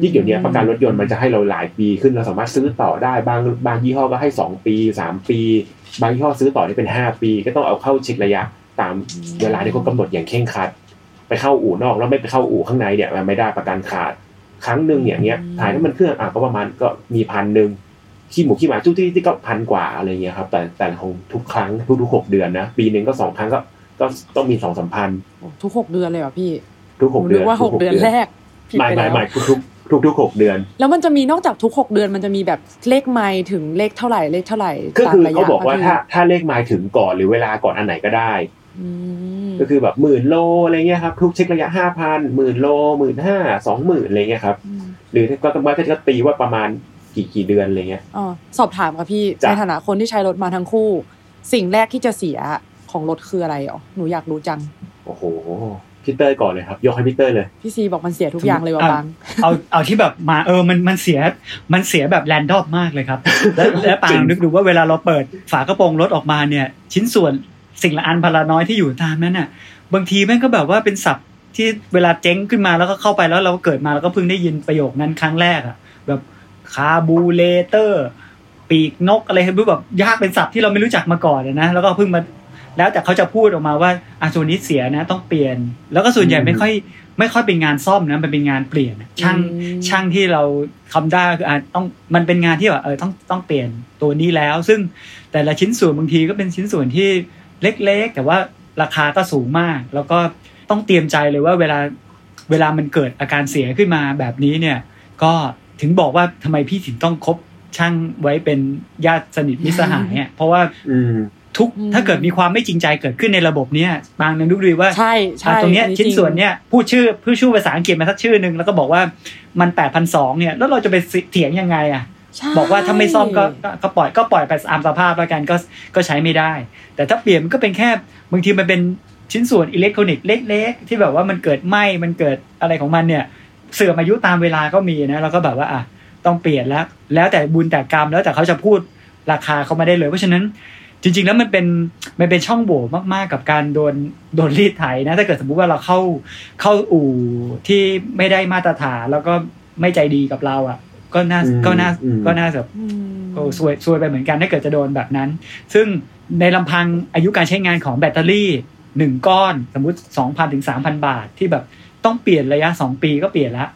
ยิ่งเดี๋ยวนี้ประกันรถยนต์มันจะให้เราหลายปีขึ้นเราสามารถซื้อต่อได้บางบางยี่ห้อก็ให้สองปีสามปี บางยี่ห้อซื้อต่อได้เป็นห้าปี ก็ต้องเอาเข้าเช็คระยะตามเวลาที่เขากำหนดอย่างเคร่งครัด ไปเข้าอู่นอกแล้วไม่ไปเข้าอู่ข้างในเนี่ยมันไม่ได้ประกันขาด ครั้งหนึ่งอย่างเงี้ยถ่ายน้ำมันเครื่องอะก็ประมาณก็มีพันหนึ่งขี้หมูขี้หมาจุ๊กที่ที่ก็พันกว่าอะไรเงี้ยครับ แต่แต่ของทุกครั้งทุกๆหกเดือนนะปีหนึ่งก็สองครั้งก็ก็ต้องต้องมีสองสามพันโอ้ทุกหกเดือนเลยเหรอพี่ ทุกหกผมเดืนึอนกว่าหกเดือนแรก ผิดไม่ไปไม่แล้วไม่ทุกทุกทุกทุกหกเดือน แล้วมันจะมีนอกจากทุกหกเดือน มันจะมีแบบเลขไมล์ถึงเลขเท่าไหร่เลขเท่าไหร่ก็คือตมระยะเขาบอกว่าปะพี่ถ้าถ้าเลขหมายถึงก่อนหรือเวลาก่อนอันไหนก็ได้อืมก็คือแบบหมื่นโลอะไรเงี้ยครับทุกเช็คระยะห้าพันหมื่นโลหมื่นห้าสองหมื่นอะไรเงี้ยครับมหรือก็ต้องว่าก็ตีว่าประมาณกี่กี่เดือนอะไรเงี้ยอ๋อสอบถามค่ะพี่จ้ะในฐานะคนที่ใช้รถมาทั้งคู่ สิ่งแรกที่จะเสียของรถคืออะไรอ๋อหนูอยากรู้จัง โอ้โห พี่เต้ยก่อนเลยครับ ยกให้พี่เต้ยเลยพี่ซีบอกมันเสียทุกอย่างเลยว่ะอะบางเอาเอาที่แบบมาเออมันมันเสียมันเสียแบบแรนดอมมากเลยครับ แล้วแล้วปาจริงงนึกดูว่าเวลาเราเปิดฝากระโปรงรถออกมาเนี่ย ชิ้นส่วนสิ่งละอันพลาน้อยที่อยู่ตามนั้นน่ะ บางทีแม่งก็แบบว่าเป็นศัพท์ที่เวลาเจ๊งขึ้นมาแล้วก็เข้าไปแล้วเราก็เกิดมาแล้วก็เพิ่งได้ยินประโยคนั้นครั้งแรกอะแบบคาบูเลเตอร์ ปีกนกอะไรคือแบบยากเป็นศัพท์ที่เราไม่รู้จักมาก่อนอะนะแล้วก็เพิ่งมา แล้วแต่เขาจะพูดออกมาว่าอะส่วนนี้เสียนะต้องเปลี่ยน แล้วก็ส่วนใหญ่ไม่ค่อยไม่ค่อยเป็นงานซ่อมนะมันเป็นงานเปลี่ยนอะช่างอืมช่างที่เราทำได้คืออะต้องมันเป็นงานที่แบบเออต้องต้องเปลี่ยนตัวนี้แล้ว ซึ่งแต่ละชิ้นส่วนบางทีก็เป็นชิ้นส่วนที่เล็กๆ แต่ว่าราคาก็สูงมาก แล้วก็ต้องเตรียมใจเลยว่าเวลาเวลามันเกิดอาการเสียขึ้นมาแบบนี้เนี่ย ก็ถึงบอกว่าทำไมพี่ถึงต้องคบช่างไว้เป็นญาติสนิทมิตรสหายอะเพราะว่าอืม ทุกอืมถ้าเกิดมีความไม่จริงใจเกิดขึ้นในระบบเนี้ยบางนึงดูดีว่าใช่ใช่อะตรงเนี้ยอัชิ้นส่วนเนี้ยพูดชื่อพูดชื่อภาษาอังกฤษมาสักชื่อหนึ่งแล้วก็บอกว่ามันแปดพันสองเนี่ยแล้วเราจะไปเถียงยังไงอะใช่บอกว่าถ้าไม่ซ่อมก็ก็ก็ปล่อยก็ปล่อยไปตามสภาพแล้วกันก็ก็ใช้ไม่ได้ แต่ถ้าเปลี่ยนมันก็เป็นแค่บางทีมันเป็นชิ้นส่วนอิเล็กทรอนิกส์เล็ก ๆ ที่แบบว่ามันเกิดไหมมันเกิดอะไรของมันเนี่ยเสื่อมอายุตามเวลาก็มีนะแล้วก็แบบว่าอะต้องเปลี่ยนแล้ว แล้วแต่บุญแต่กรรมแล้วแต่เขาจะพูดราคาเขามาได้เลย เพราะฉะนั้น จริง ๆ แล้วมันเป็นมันเป็นช่องโหว่มาก ๆ กับการโดนโดนรีดไถนะ ถ้าเกิดสมมุติว่าเราเข้าเข้าอู่ที่ไม่ได้มาตรฐานแล้วก็ไม่ใจดีกับเราอะ ก็น่าอืมก็น่าอืมก็น่าจะอืมโอ้ซวยซวยไปเหมือนกันถ้าเกิดจะโดนแบบนั้น ซึ่งในลำพังอายุการใช้งานของแบตเตอรี่หนึ่งก้อนสมมุติ2,000ถึง3,000บาทที่แบบต้องเปลี่ยนระยะ2ปีก็เปลี่ยนละ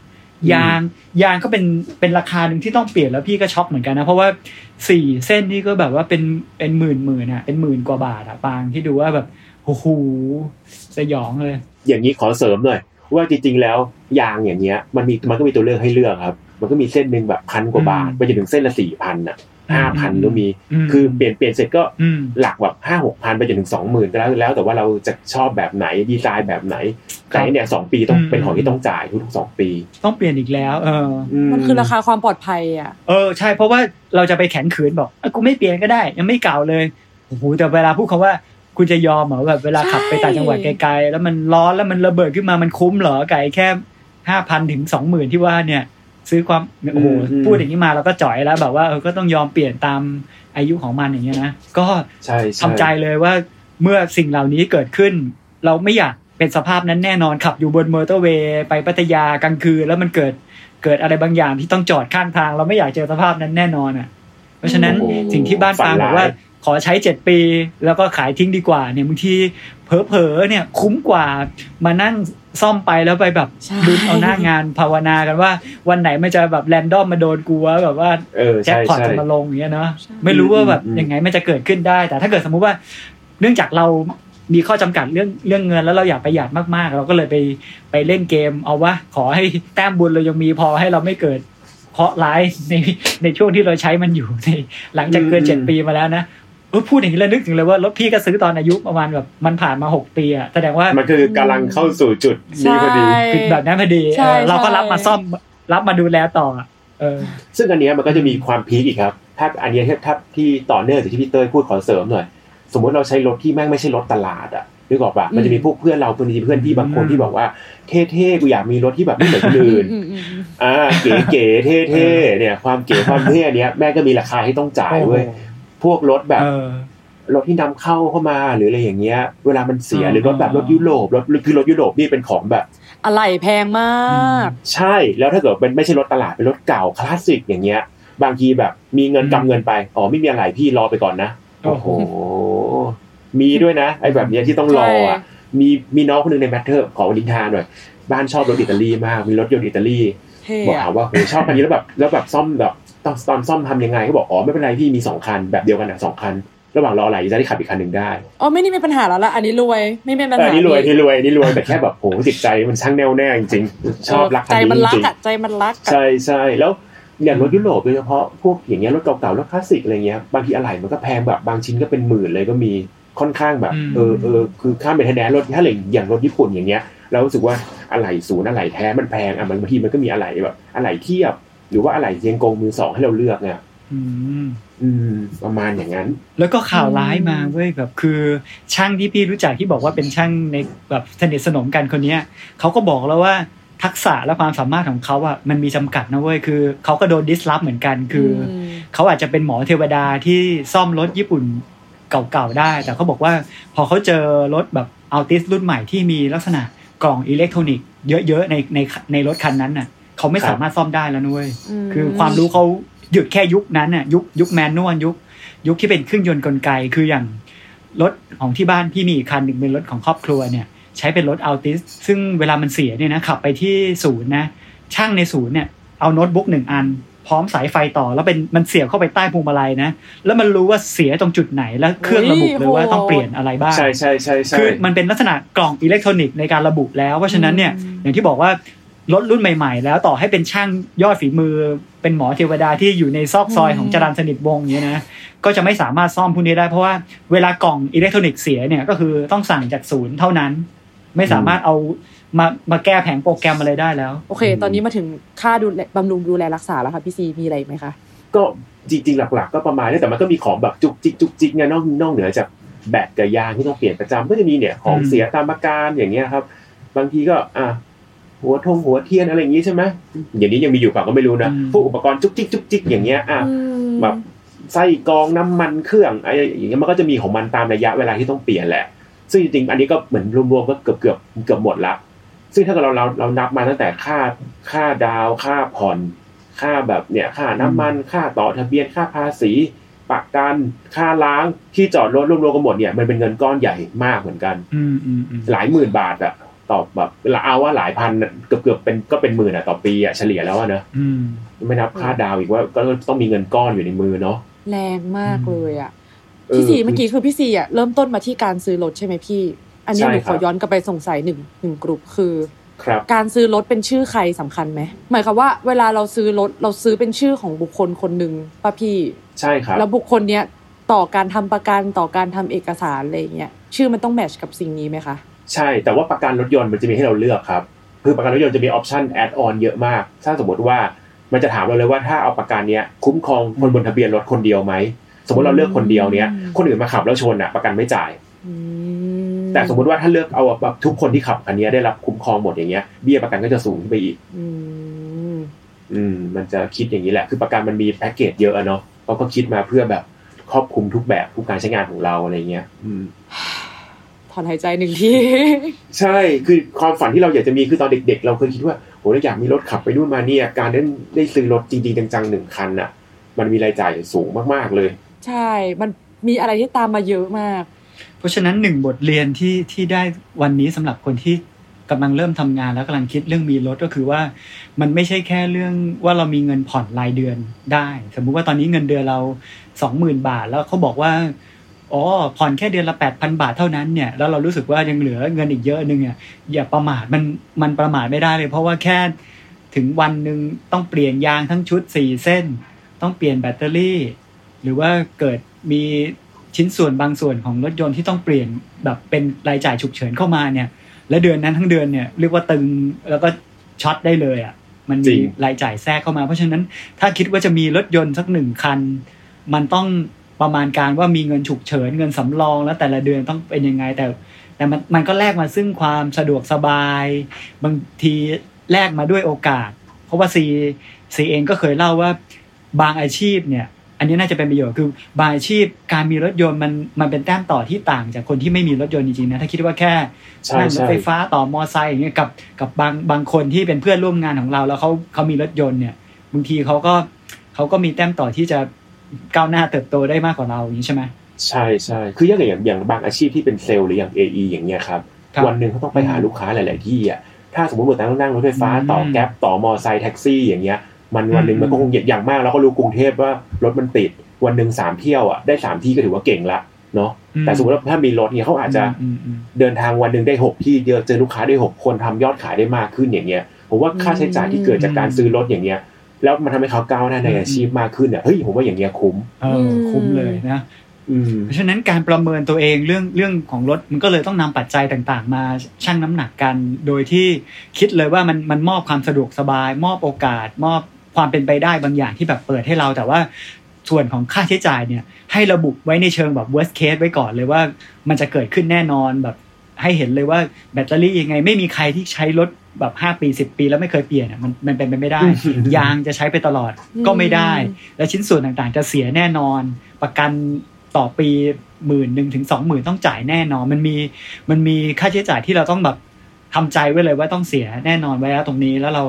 ยางยางก็เป็นเป็นราคาหนึ่งที่ต้องเปลี่ยนแล้วพี่ก็ช็อกเหมือนกันนะ เพราะว่าสี่เส้นนี่ก็แบบว่าเป็นเป็นหมื่นหมื่นอะเป็นหมื่นกว่าบาทอะปางที่ดูว่าแบบโอ้โหสยองเลย อย่างนี้ขอเสริมหน่อยว่าจริงๆแล้วยางอย่างเงี้ยมันมีมันก็มีตัวเลือกให้เลือกครับ มันก็มีเส้นหนึ่งแบบพันกว่าบาทอืมไปจนถึงเส้นละสี่พันอะ ห้าพันก็มีมคือเปลี่ยนเปลี่ยนเสร็จก็อืมหลักแบบห้าหกพันไปจนถึงสองหมื่นก็แล้วแล้ว แต่ว่าเราจะชอบแบบไหนดีไซน์แบบไหนแต่อันเนี่ยสองปีต้องอืมเป็นของที่ต้องจ่ายทุกๆสองปี ต้องเปลี่ยนอีกแล้ว เออ มันคือราคาความปลอดภัยอะเออใช่เพราะว่าเราจะไปแข็งขืนบอกเอ้ยกูไม่เปลี่ยนก็ได้ ยังไม่เก่าเลยโอ้โหแต่เวลาพูดคำว่าคุณจะยอมเหรอแบบเวลาขับไปต่างจังหวัดไกลๆแล้วมันร้อนแล้วมันระเบิดขึ้นมามันคุ้มเหรอไก่แค่ห้าพันถึงสองหมื่นที่ว่าเนี่ย ซื้อความโอ้โหอืมพูดอย่างนี้มาเราก็จ่อยแล้วแบบว่าเออก็ต้องยอมเปลี่ยนตามอายุของมันอย่างเงี้ยนะก็ใช่ทำใจเลยว่าเมื่อสิ่งเหล่านี้เกิดขึ้น เราไม่อยากเป็นสภาพนั้นแน่นอนขับอยู่บนมอเตอร์เวย์ไปพัทยากลางคืนแล้วมันเกิดเกิดอะไรบางอย่างที่ต้องจอดข้างทาง เราไม่อยากเจอสภาพนั้นแน่นอนอะ เพราะฉะนั้นโอ้โหสิ่งที่บ้านฟางบอกว่าขอใช้เจ็ดปี แล้วก็ขายทิ้งดีกว่าเนี่ยบางที เผลอๆเนี่ยคุ้มกว่ามานั่งซ่อมไปแล้วไปแบบใช่ลุ้นเอาหน้างานภาวนากันว่า วันไหนมันจะแบบแรนดอมมาโดนกูวะแบบว่าเออแจ็คใช่พอตใช่จะมาลงอย่างเงี้ยเนาะใช่ไม่รู้ว่าแบบอืมอืมยังไงมันจะเกิดขึ้นได้ แต่ถ้าเกิดสมมุติว่า เนื่องจากเรามีข้อจำกัดเรื่องเรื่องเงินแล้วเราอยากประหยัดมากๆ เราก็เลยไปไปเล่นเกม เอาว่าขอให้แต้มบุญเรายังมีพอให้เราไม่เกิดเคราะห์ร้ายในในช่วงที่เราใช้มันอยู่ในหลังจากเกินเจ็ดปีมาแล้วนะเออ พูดอย่างนี้แล้วนึกถึงเลยว่ารถพี่ก็ซื้อตอนอายุประมาณแบบมันผ่านมาหกปีอะแสดงว่ามันคือกำลังเข้าสู่จุดนี้พอดีใช่คือแบบนั้นพอดีใช่เออเราก็ใช่รับมาซ่อมรับมาดูแลต่ออะเออ ซึ่งอันเนี้ยมันก็จะมีความพีคอีกครับ ถ้าอันเนี้ยถ้าถ้าที่ต่อเนื่องจากที่พี่เต้ยพูดขอเสริมหน่อย สมมติเราใช้รถที่แม่งไม่ใช่รถตลาดอะนึกออกปะมันจะมีพวกเพื่อนเราเพื่อนเพื่อนพี่บางคนที่บอกว่าเท่ๆกูอยากมีรถที่แบบไม่เหมือนคนอื่นอืมอืมอืมอ่าเก๋ๆเท่ๆเนี่ย ความเก๋ความเท่เนี้ยแม่งก็มีราคาให้ต้องจ่ายเว้ย พวกรถแบบเออรถที่นำเข้าเข้ามาหรืออะไรอย่างเงี้ย เวลามันเสียอ่าหรือรถแบบรถยุโรปรถคือรถยุโรปนี่เป็นของแบบ อะไรแพงมาก ใช่แล้วถ้าเกิดเป็นไม่ใช่รถตลาดเป็นรถเก่าคลาสสิกอย่างเงี้ย บางทีแบบมีเงินกำเงินไปอ๋อไม่มีอะไรพี่รอไปก่อนนะโอ้โหมีด้วยนะไอ้แบบเนี้ยที่ต้องรออะมีมีน้องคนหนึ่งในแมทเทอร์ขอนินทาหน่อยบ้านชอบรถอิตาลีมากมีรถยนต์อิตาลีเท่ บอกอะถามว่าโหชอบคันนี้แล้วแบบแล้วแบบซ่อมแบบตอนตอนซ่อมทำยังไงเขาบอกอ๋อไม่เป็นไรพี่มีสองคันแบบเดียวกันอะสองคัน ระหว่างรออะไรจะได้ขับอีกคันหนึ่งได้อ๋อไม่นี่มีปัญหาแล้วละอันนี้รวยไม่เป็นปัญหาเออนี่รวยนี่่รวยนี่รวยแต่แค่แบบโหจิตใจมันช่างแน่วแน่จริงๆชอบรักคัใจนมันนี้รัจกริงอะใจมันรักๆอะใช่ใช่แล้วอย่างรถยุโรปโดยเฉพาะพวกอย่างเงี้ยรถเก่าๆรถคลาสสิกอะไรเงี้ยบางทีอะไหล่มันก็แพงแบบบางชิ้นก็เป็นหมื่นเลยก็มีค่อนข้างแบบอืมเออเออคือค่าเป็นแท้รถถ้าอย่างอย่างรถญี่ปุ่นอย่างเงี้ย เรารู้สึกว่าอะไหล่ศูนย์อะไหล่แท้มันแพงอะมันบางทีมันก็มีอะไหล่แบบอะไหล่เทียบ หรือว่าอะไหล่เชียงกงมือสองให้เราเลือกเนี่ยอืมอืมประมาณอย่างนั้น แล้วก็ข่าวร้ายมาเว้ยแบบคือช่างที่พี่รู้จักที่บอกว่าเป็นช่างในแบบสนิทสนมกันคนเนี้ยเขาก็บอกแล้วว่าทักษะและความสามารถของเขาอะมันมีจำกัดนะเว้ยคือเขาก็โดน disrupt เหมือนกันคืออืมเขาอาจจะเป็นหมอเทวดาที่ซ่อมรถญี่ปุ่นเก่าๆได้ แต่เขาบอกว่าพอเขาเจอรถแบบ Altis รุ่นใหม่ที่มีลักษณะ กล่องอิเล็กทรอนิกส์เยอะๆในในในรถคันนั้นน่ะเขาไม่ครับสามารถซ่อมได้แล้วเว้ยมคือความรู้เขาหยุดแค่ยุคนั้นน่ะยุคยุคแมนนวลยุค ยุคที่เป็นเครื่องยนต์กลไกคืออย่างรถของที่บ้านพี่มีอีกคันหนึ่งเป็นรถของครอบครัวเนี่ย ใช้เป็นรถอัลติสซึ่งเวลามันเสียเนี่ยนะขับไปที่ศูนย์นะช่างในศูนย์เนี่ยเอาโน้ตบุ๊กหนึ่งอัน พร้อมสายไฟต่อ แล้วเป็นมันเสียบเข้าไปใต้พวงมาลัยนะ แล้วมันรู้ว่าเสียตรงจุดไหนแล้วเครื่องระบุเลยว่าต้องเปลี่ยนอะไรบ้างใช่ใช่ใช่ใช่คือมันเป็นลักษณะกล่องอิเล็กทรอนิกส์ในการระบุแล้วเพราะฉะนั้นเนี่ยอืมอย่างที่บอกว่ารถรุ่นใหม่ๆ แล้วต่อให้เป็นช่างยอดฝีมือ เป็นหมอเทวดาที่อยู่ในซอกซอยของจรันสนิทวงศ์อย่างเงี้ยนะก็จะไม่สามารถซ่อมพวกนี้ได้เพราะว่าเวลากล่องอิเล็กทรอนิกส์เสียเนี่ยก็คือต้องสั่งจากศูนย์เท่านั้น ไม่สามารถเอา มามาแก้แผงโปรแกรมอะไรได้แล้ว โอเค ตอนนี้มาถึงค่าดูแลบำรุงดูแลรักษาแล้วค่ะพี่ซีมีอะไรอีกไหมคะก็จริงๆ หลัก ๆ ก็ประมาณนี้แต่มันก็มีของแบบจุกจิกจุกจิกไงนอกนอกเหนือจากแบตกับยางที่ต้องเปลี่ยนประจำก็จะมีเนี่ยของอืมเสียตามอาการอย่างเงี้ยครับ บางทีก็อะหัวทงหัวเทียนอะไรอย่างงี้ใช่ไหมอย่างนี้ยังมีอยู่เปล่าก็ไม่รู้นะพวกอุปกรณ์จุกจิกจุกจิกอย่างเงี้ยอะแบบไส้กรองน้ำมันเครื่องอะไรอย่างเงี้ยมันก็จะมีของมันตามระยะเวลาที่ต้องเปลี่ยนแหละ ซึ่งจริงๆอันนี้ก็เหมือนรวมๆก็เกือบเกือบเกือบหมดละ ซึ่งถ้าเกิดเราเราเรานับมาตั้งแต่ค่าค่าดาวค่าผ่อน ค่าแบบเนี่ยค่าน้ำมันค่าต่อทะเบียนค่าภาษีประกันค่าล้างที่จอดรถรวมๆกันหมดเนี่ยมันเป็นเงินก้อนใหญ่มากเหมือนกันอืมอืมอืมหลายหมื่นบาทอะต่อแบบเราเอาว่าหลายพันอะเกือบเกือบเป็นก็เป็นหมื่นอะต่อปีอะเฉลี่ยแล้วอะเนอะอืมไม่นับค่าดาวอีกว่าก็ต้องมีเงินก้อนอยู่ในมือเนาะแรงมากเลยอะเออพี่ซีเมื่อกี้คือพี่ซีอะเริ่มต้นมาที่การซื้อรถใช่ไหมพี่ อันนี้ใช่หนูคขรับอย้อนกลับไปสงสัยหนึ่งหนึ่งกลุ่มคือครับการซื้อรถเป็นชื่อใครสำคัญไหมหมายความว่าเวลาเราซื้อรถเราซื้อเป็นชื่อของบุคคลคนหนึ่งป่ะพี่ใช่ครับแล้วบุคคลเนี้ยต่อการทำประกันต่อการทำเอกสารอะไรอย่างเงี้ยชื่อมันต้อง match กับสิ่งนี้ไหมคะใช่แต่ว่าประกันรถยนต์มันจะมีให้เราเลือกครับคือประกันรถยนต์จะมี option add-on เยอะมาก ถ้าสมมติว่ามันจะถามเราเลยว่าถ้าเอาประกันเนี้ยคุ้มครองคนบนทะเบียนรถคนเดียวไหมสมมติเราเลือกคนเดียวเนี้ยอืมคนอื่นมาขับแล้วชนอะประกันไม่จ่ายอื แต่สมมติว่าถ้าเลือกเอาแบบทุกคนที่ขับคันนี้ได้รับคุ้มครองหมดอย่างเงี้ยเบี้ยประกันก็จะสูงขึ้นไปอีกอืมอืมมันจะคิดอย่างนี้แหละ คือประกันมันมีแพ็กเกจเยอะอะเนาะเขาก็คิดมาเพื่อแบบครอบคลุมทุกแบบทุกการใช้งานของเราอะไรเงี้ย อืมถอนหายใจหนึ่งที ใช่คือความฝันที่เราอยากจะมีคือตอนเด็ก ๆ เราเคยคิดว่าโหเราอยากมีรถขับไปนู่นมาเนี่ย การได้ได้ซื้อรถจริงๆจังๆหนึ่งคันน่ะ มันมีรายจ่ายสูงมากๆเลย ใช่ มันมีอะไรที่ตามมาเยอะมากเพ ราะฉะนั้นหนึ่งบทเรียนที่ที่ได้วันนี้สำหรับคนที่กำลังเริ่มทำงานแล้วกำลังคิดเรื่องมีรถก็คือว่า มันไม่ใช่แค่เรื่องว่าเรามีเงินผ่อนรายเดือนได้ สมมุติว่าตอนนี้เงินเดือนเราสองหมื่นบาทแล้วเขาบอกว่าอ๋อผ่อนแค่เดือนละแปดพันบาทเท่านั้นเนี่ยแล้วเรารู้สึกว่ายังเหลือเงินอีกเยอะนึงเนี่ยอย่าประมาทมันมันประมาทไม่ได้เลย เพราะว่าแค่ถึงวันหนึ่งต้องเปลี่ยนยางทั้งชุดสี่เส้น ต้องเปลี่ยนแบตเตอรี่ หรือว่าเกิดมี ชิ้นส่วนบางส่วนของรถยนต์ที่ต้องเปลี่ยนแบบเป็นรายจ่ายฉุกเฉินเข้ามาเนี่ย และเดือนนั้นทั้งเดือนเนี่ยเรียกว่าตึงแล้วก็ช็อตได้เลยอะมันมีรายจ่ายแทรกเข้ามา เพราะฉะนั้นถ้าคิดว่าจะมีรถยนต์สักหนึ่งคัน มันต้องประมาณการว่ามีเงินฉุกเฉินเงินสำรองแล้วแต่ละเดือนต้องเป็นยังไงแต่ แต่มันมันก็แลกมาซึ่งความสะดวกสบาย บางทีแลกมาด้วยโอกาส เพราะว่าซีซีเองก็เคยเล่าว่าบางอาชีพเนี่ย อันนี้น่าจะเป็นประโยชน์คือบางอาชีพการมีรถยนต์มันมันเป็นแต้มต่อที่ต่างจากคนที่ไม่มีรถยนต์จริงๆนะถ้าคิดว่าแค่ใช่นั่งรถใช่ไฟฟ้าต่อมอไซค์อย่างเงี้ยกับกับบางบางคนที่เป็นเพื่อนร่วมงานของเรา แล้วเขาเขามีรถยนต์เนี่ยบางทีเขาก็เขาก็มีแต้มต่อที่จะก้าวหน้าเติบโตได้มากกว่าเราอย่างนี้ใช่ไหมใช่ใช่คืออย่างอย่างอย่างบางอาชีพที่เป็นเซลล์หรืออย่าง AE อย่างเงี้ยครับครับวันหนึ่งเขาต้องไปหาลูกค้าหลาย ๆ ที่อะถ้าสมมติว่าต้องนั่งรถไฟฟ้าต่ออืมแก๊ปต่อมอไซค์แท็กซี่อย่างเงี้ย มันวันหนึ่งอืมมันก็คงอย่างมากเราก็รู้กรุงเทพว่ารถมันติดวันหนึ่งสามเที่ยวอะได้สามที่ก็ถือว่าเก่งละเนาะอืมแต่สมมติว่าถ้ามีรถเนี่ยเขาอาจจะอืมอืมเดินทางวันหนึ่งได้หกที่เจอเจอลูกค้าได้หกคนทำยอดขายได้มากขึ้นอย่างเงี้ยผมว่าค่าใช้จ่ายที่เกิดจากการซื้อรถอย่างเงี้ยแล้วมันทำให้เขาก้าวหน้าในอาชีพมากขึ้นเนี่ยเฮ้ยผมว่าอย่างเงี้ยคุ้มเออคุ้มเลยนะอืมเพราะฉะนั้นการประเมินตัวเองเรื่องเรื่องของรถมันก็เลยต้องนำปัจจัยต่างๆ มาชั่งน้ำหนักกัน โดยที่คิดเลยว่ามันมันมอบความสะดวกสบาย มอบโอกาส มอบ ความเป็นไปได้บางอย่างที่แบบเปิดให้เราแต่ว่าส่วนของค่าใช้จ่ายเนี่ย ให้ระบุไว้ในเชิงแบบ worst case ไว้ก่อนเลยว่ามันจะเกิดขึ้นแน่นอนแบบให้เห็นเลยว่าแบตเตอรี่ยังไงไม่มีใครที่ใช้รถแบบ5ปี10ปีแล้วไม่เคยเปลี่ยนอะมันมันเป็นไปไม่ได้ ยางจะใช้ไปตลอดก็ไม่ได้ และชิ้นส่วนต่างๆ จะเสียแน่นอน ประกันต่อปีหมื่นหนึ่งถึงสองหมื่นต้องจ่ายแน่นอน มันมีมันมีค่าใช้จ่ายที่เราต้องแบบทำใจไว้เลยว่าต้องเสียแน่นอนไว้แล้วตรงนี้แล้วเรา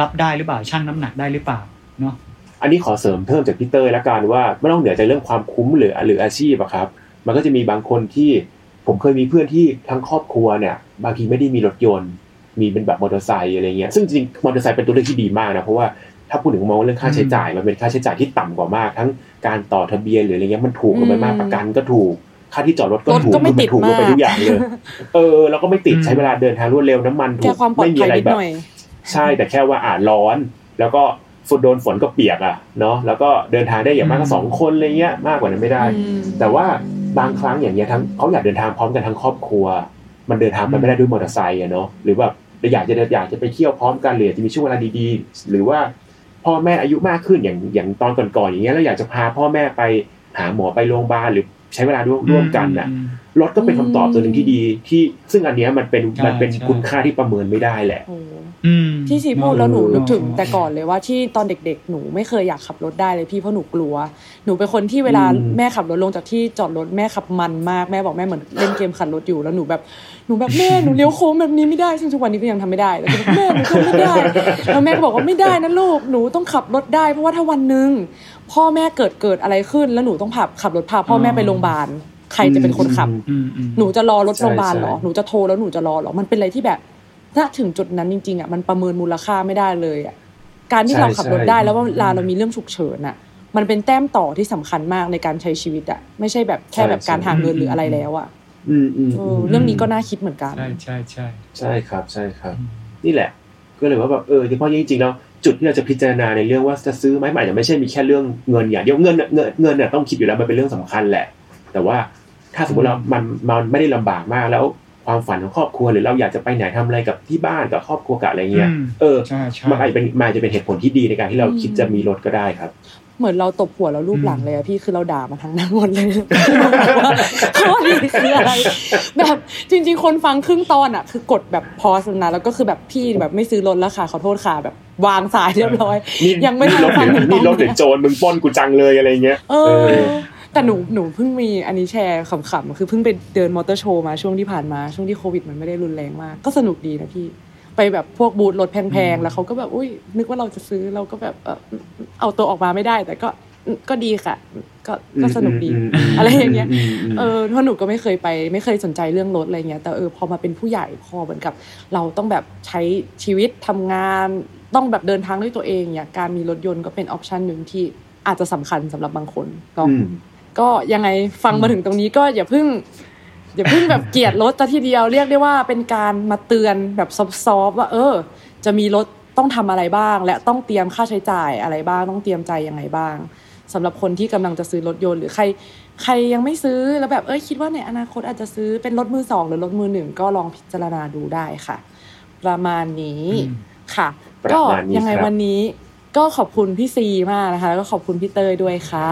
รับได้หรือเปล่าชั่งน้ำหนักได้หรือเปล่าเนาะอันนี้ขอเสริมเพิ่มจากพี่เตอร์ละกันว่าไม่ต้องเหนือจากเรื่องความคุ้มหรือหรืออาชีพอะครับ มันก็จะมีบางคนที่ผมเคยมีเพื่อนที่ทั้งครอบครัวเนี่ย บางทีไม่ได้มีรถยนต์ มีเป็นแบบมอเตอร์ไซค์อะไรเงี้ยซึ่งจริงๆมอเตอร์ไซค์เป็นตัวเลือกที่ดีมากนะเพราะว่าถ้าพูดถึงมองเรื่องค่าใช้จ่ายมันเป็นค่าใช้จ่ายที่ต่ำกว่ามาก ทั้งการต่อทะเบียนหรืออะไรเงี้ยมันถูกลงไปมากอืมประกันก็ถูกค่าที่จอดรถก็รถถูกก็ไม่คือติมัดนถูกลงไปมากทุกอย่างเลย เออ แล้วก็ไม่ติดใช้เวลาเดินทางรวดเร็วน้ำมันถูแค่กความปลอดไม่มีภัยอะไรนิดแบบหน่อย ใช่แต่แค่ว่าอาจร้อน แล้วก็ฝนโดนฝนก็เปียกอะเนาะแล้วก็เดินทางได้อย่างมากก็อืมสองคนอะไรเงี้ยมากกว่านั้นไม่ได้อืมแต่ว่าบางครั้งอย่างเงี้ยทั้งเขาอยากเดินทางพร้อมกันทั้งครอบครัว มันเดินทางไปไม่ได้ด้วยมอเตอร์ไซค์อะเนาะหรือแบบอยากจะอยากจะไปเที่ยวพร้อมกันหรือจะมีช่วงเวลาดีๆ หรือว่าพ่อแม่อายุมากขึ้นอย่างอย่างตอนก่อนๆอย่างเงี้ยแล้วอยากจะพาพ่อแม่ไปหาหมอไปโรงพยาบาลหรือ ใช้เวลาร่วมร่วมกันน่ะอืมรถก็เป็นคำตอบตัวหนึ่งที่ดีที่ซึ่งอันเนี้ยมันเป็นใช่มันเป็นใช่คุณค่าที่ประเมินไม่ได้แหละโอ้อืมที่ชีพูดแล้วหนูนึกถึงเออแต่ก่อนเลยว่าที่ตอนเด็กๆ หนูไม่เคยอยากขับรถได้เลยพี่เพราะหนูกลัว หนูเป็นคนที่เวลาอืมแม่ขับรถลงจากที่จอดรถแม่ขับมันมากแม่บอกแม่เหมือนเล่นเกมขับรถอยู่แล้วหนูแบบหนูแบบแม่หนูเลี้ยวโค้งแบบนี้ไม่ได้ซึ่งทุกวันนี้ก็ยังทำไม่ได้แล้วก็แบบแม่หนูทำไม่ได้แล้วแม่ก็บอกว่าไม่ได้นะลูกหนูต้องขับรถได้ เพราะว่าถ้าวันหนึ่ง พ่อแม่เกิดเกิดอะไรขึ้น แล้วหนูต้องพาขับรถพาพ่อแม่ไปโรงพยาบาลใครจะเป็นคนขับอืมอืมหนูจะรอรถใช่โรงพยาบาลเหรอใช่หนูจะโทรแล้วหนูจะรอเหรอ มันเป็นอะไรที่แบบ ถ้าถึงจุดนั้นจริงๆอะมันประเมินมูลค่าไม่ได้เลยอะ การที่เราขับรถได้แล้วว่าเวลาเรามีเรื่องฉุกเฉินอะ มันเป็นแต้มต่อที่สำคัญมากในการใช้ชีวิตอะ ไม่ใช่แบบแค่แบบการหาเงินหรืออะไรแล้วอะอืมอืมเออือมเรื่องนี้ก็น่าคิดเหมือนกัน ใช่ใช่ใช่ใช่ครับ ใช่ครับ นี่แหละ ก็เลยว่าแบบเออที่พ่อจริงๆแล้ว จุดที่เราจะพิจารณาในเรื่องว่าจะซื้อไหมมันอาจจะไม่ใช่มีแค่เรื่องเงินอย่างเดียวเงินน่ะเงินเงินเนี่ยต้องคิดอยู่แล้วมันเป็นเรื่องสำคัญแหละ แต่ว่าถ้าสมมติเรามันมันไม่ได้ลำบากมากแล้วความฝันของครอบครัวหรือเราอยากจะไปไหนทำอะไรกับที่บ้านกับครอบครัวกับอะไรเงี้ยอืมเออใช่ใช่มันอาจจะเป็นมันอาจจะเป็นเหตุผลที่ดีในการที่เราคิดจะมีรถก็ได้ครับ เหมือนเราตบหัวแล้วรูปหลังอืมเลยอะพี่คือเราด่ามาทั้งนั้นหมดเลยข้อดีคืออะไร แบบจริง ๆ คนฟังครึ่งตอนอะคือกดแบบพอสนะแล้วก็คือแบบพี่แบบไม่ซื้อรถแล้วค่ะขอโทษค่ะแบบวางสายเรียบร้อยนี่ยังไม่นี่ทันรถฟังหรือถึงตนี่อนรถหรือเนี้ยโจรมึงปล้นกูจังเลยอะไรเงี้ยเอเอออแต่หนูหนูเพิ่งมีอันนี้แชร์ขำๆคือเพิ่งไปเดินมอเตอร์โชว์มาช่วงที่ผ่านมาช่วงที่โควิดมันไม่ได้รุนแรงมากก็สนุกดีนะพี่ ไปแบบพวกบูธรถแพงๆ แล้วเขาก็แบบอุ้ยนึกว่าเราจะซื้อเราก็แบบเออเอาตัวออกมาไม่ได้ แต่ก็ก็ดีค่ะ ก็ก็สนุกดีอืมอืมอืมอะไรอย่างเงี้ยอืมอืมเออเพราะหนูก็ไม่เคยไป ไม่เคยสนใจเรื่องรถอะไรเงี้ยแต่เออพอมาเป็นผู้ใหญ่พอเหมือนกับ เราต้องแบบใช้ชีวิตทำงานต้องแบบเดินทางด้วยตัวเองเนี่ยการมีรถยนต์ก็เป็นออปชันหนึ่งที่อาจจะสำคัญสำหรับบางคนเนาะอืมก็ยังไงฟังมาถึงตรงนี้ก็อย่าเพิ่ง อย่าเพิ่งแบบเกลียดรถแต่ทีเดียวเรียกได้ว่าเป็นการมาเตือนแบบซอฟๆว่า เออ จะมีรถต้องทำอะไรบ้าง และต้องเตรียมค่าใช้จ่ายอะไรบ้าง ต้องเตรียมใจยังไงบ้างสำหรับคนที่กำลังจะซื้อรถยนต์หรือใคร ใครยังไม่ซื้อแล้วแบบเอ้ยคิดว่าในอนาคตอาจจะซื้อเป็นรถมือสองหรือรถมือหนึ่งก็ลองพิจารณาดูได้ค่ะ ประมาณนี้อืมค่ะประก็มาณนี้ยังไงครับวันนี้ ก็ขอบคุณพี่ซีมากนะคะ แล้วก็ขอบคุณพี่เตยด้วยค่ะ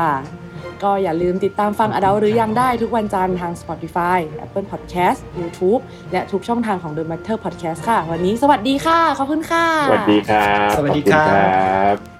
ก็อย่าลืมติดตามฟังอดาหรือยังได้ทุกวันจันทร์ทาง Spotify Apple Podcast YouTube และทุกช่องทางของ The Matter Podcast ค่ะ วันนี้สวัสดีค่ะ ขอบคุณค่ะ สวัสดีครับ สวัสดีขอณครับครับ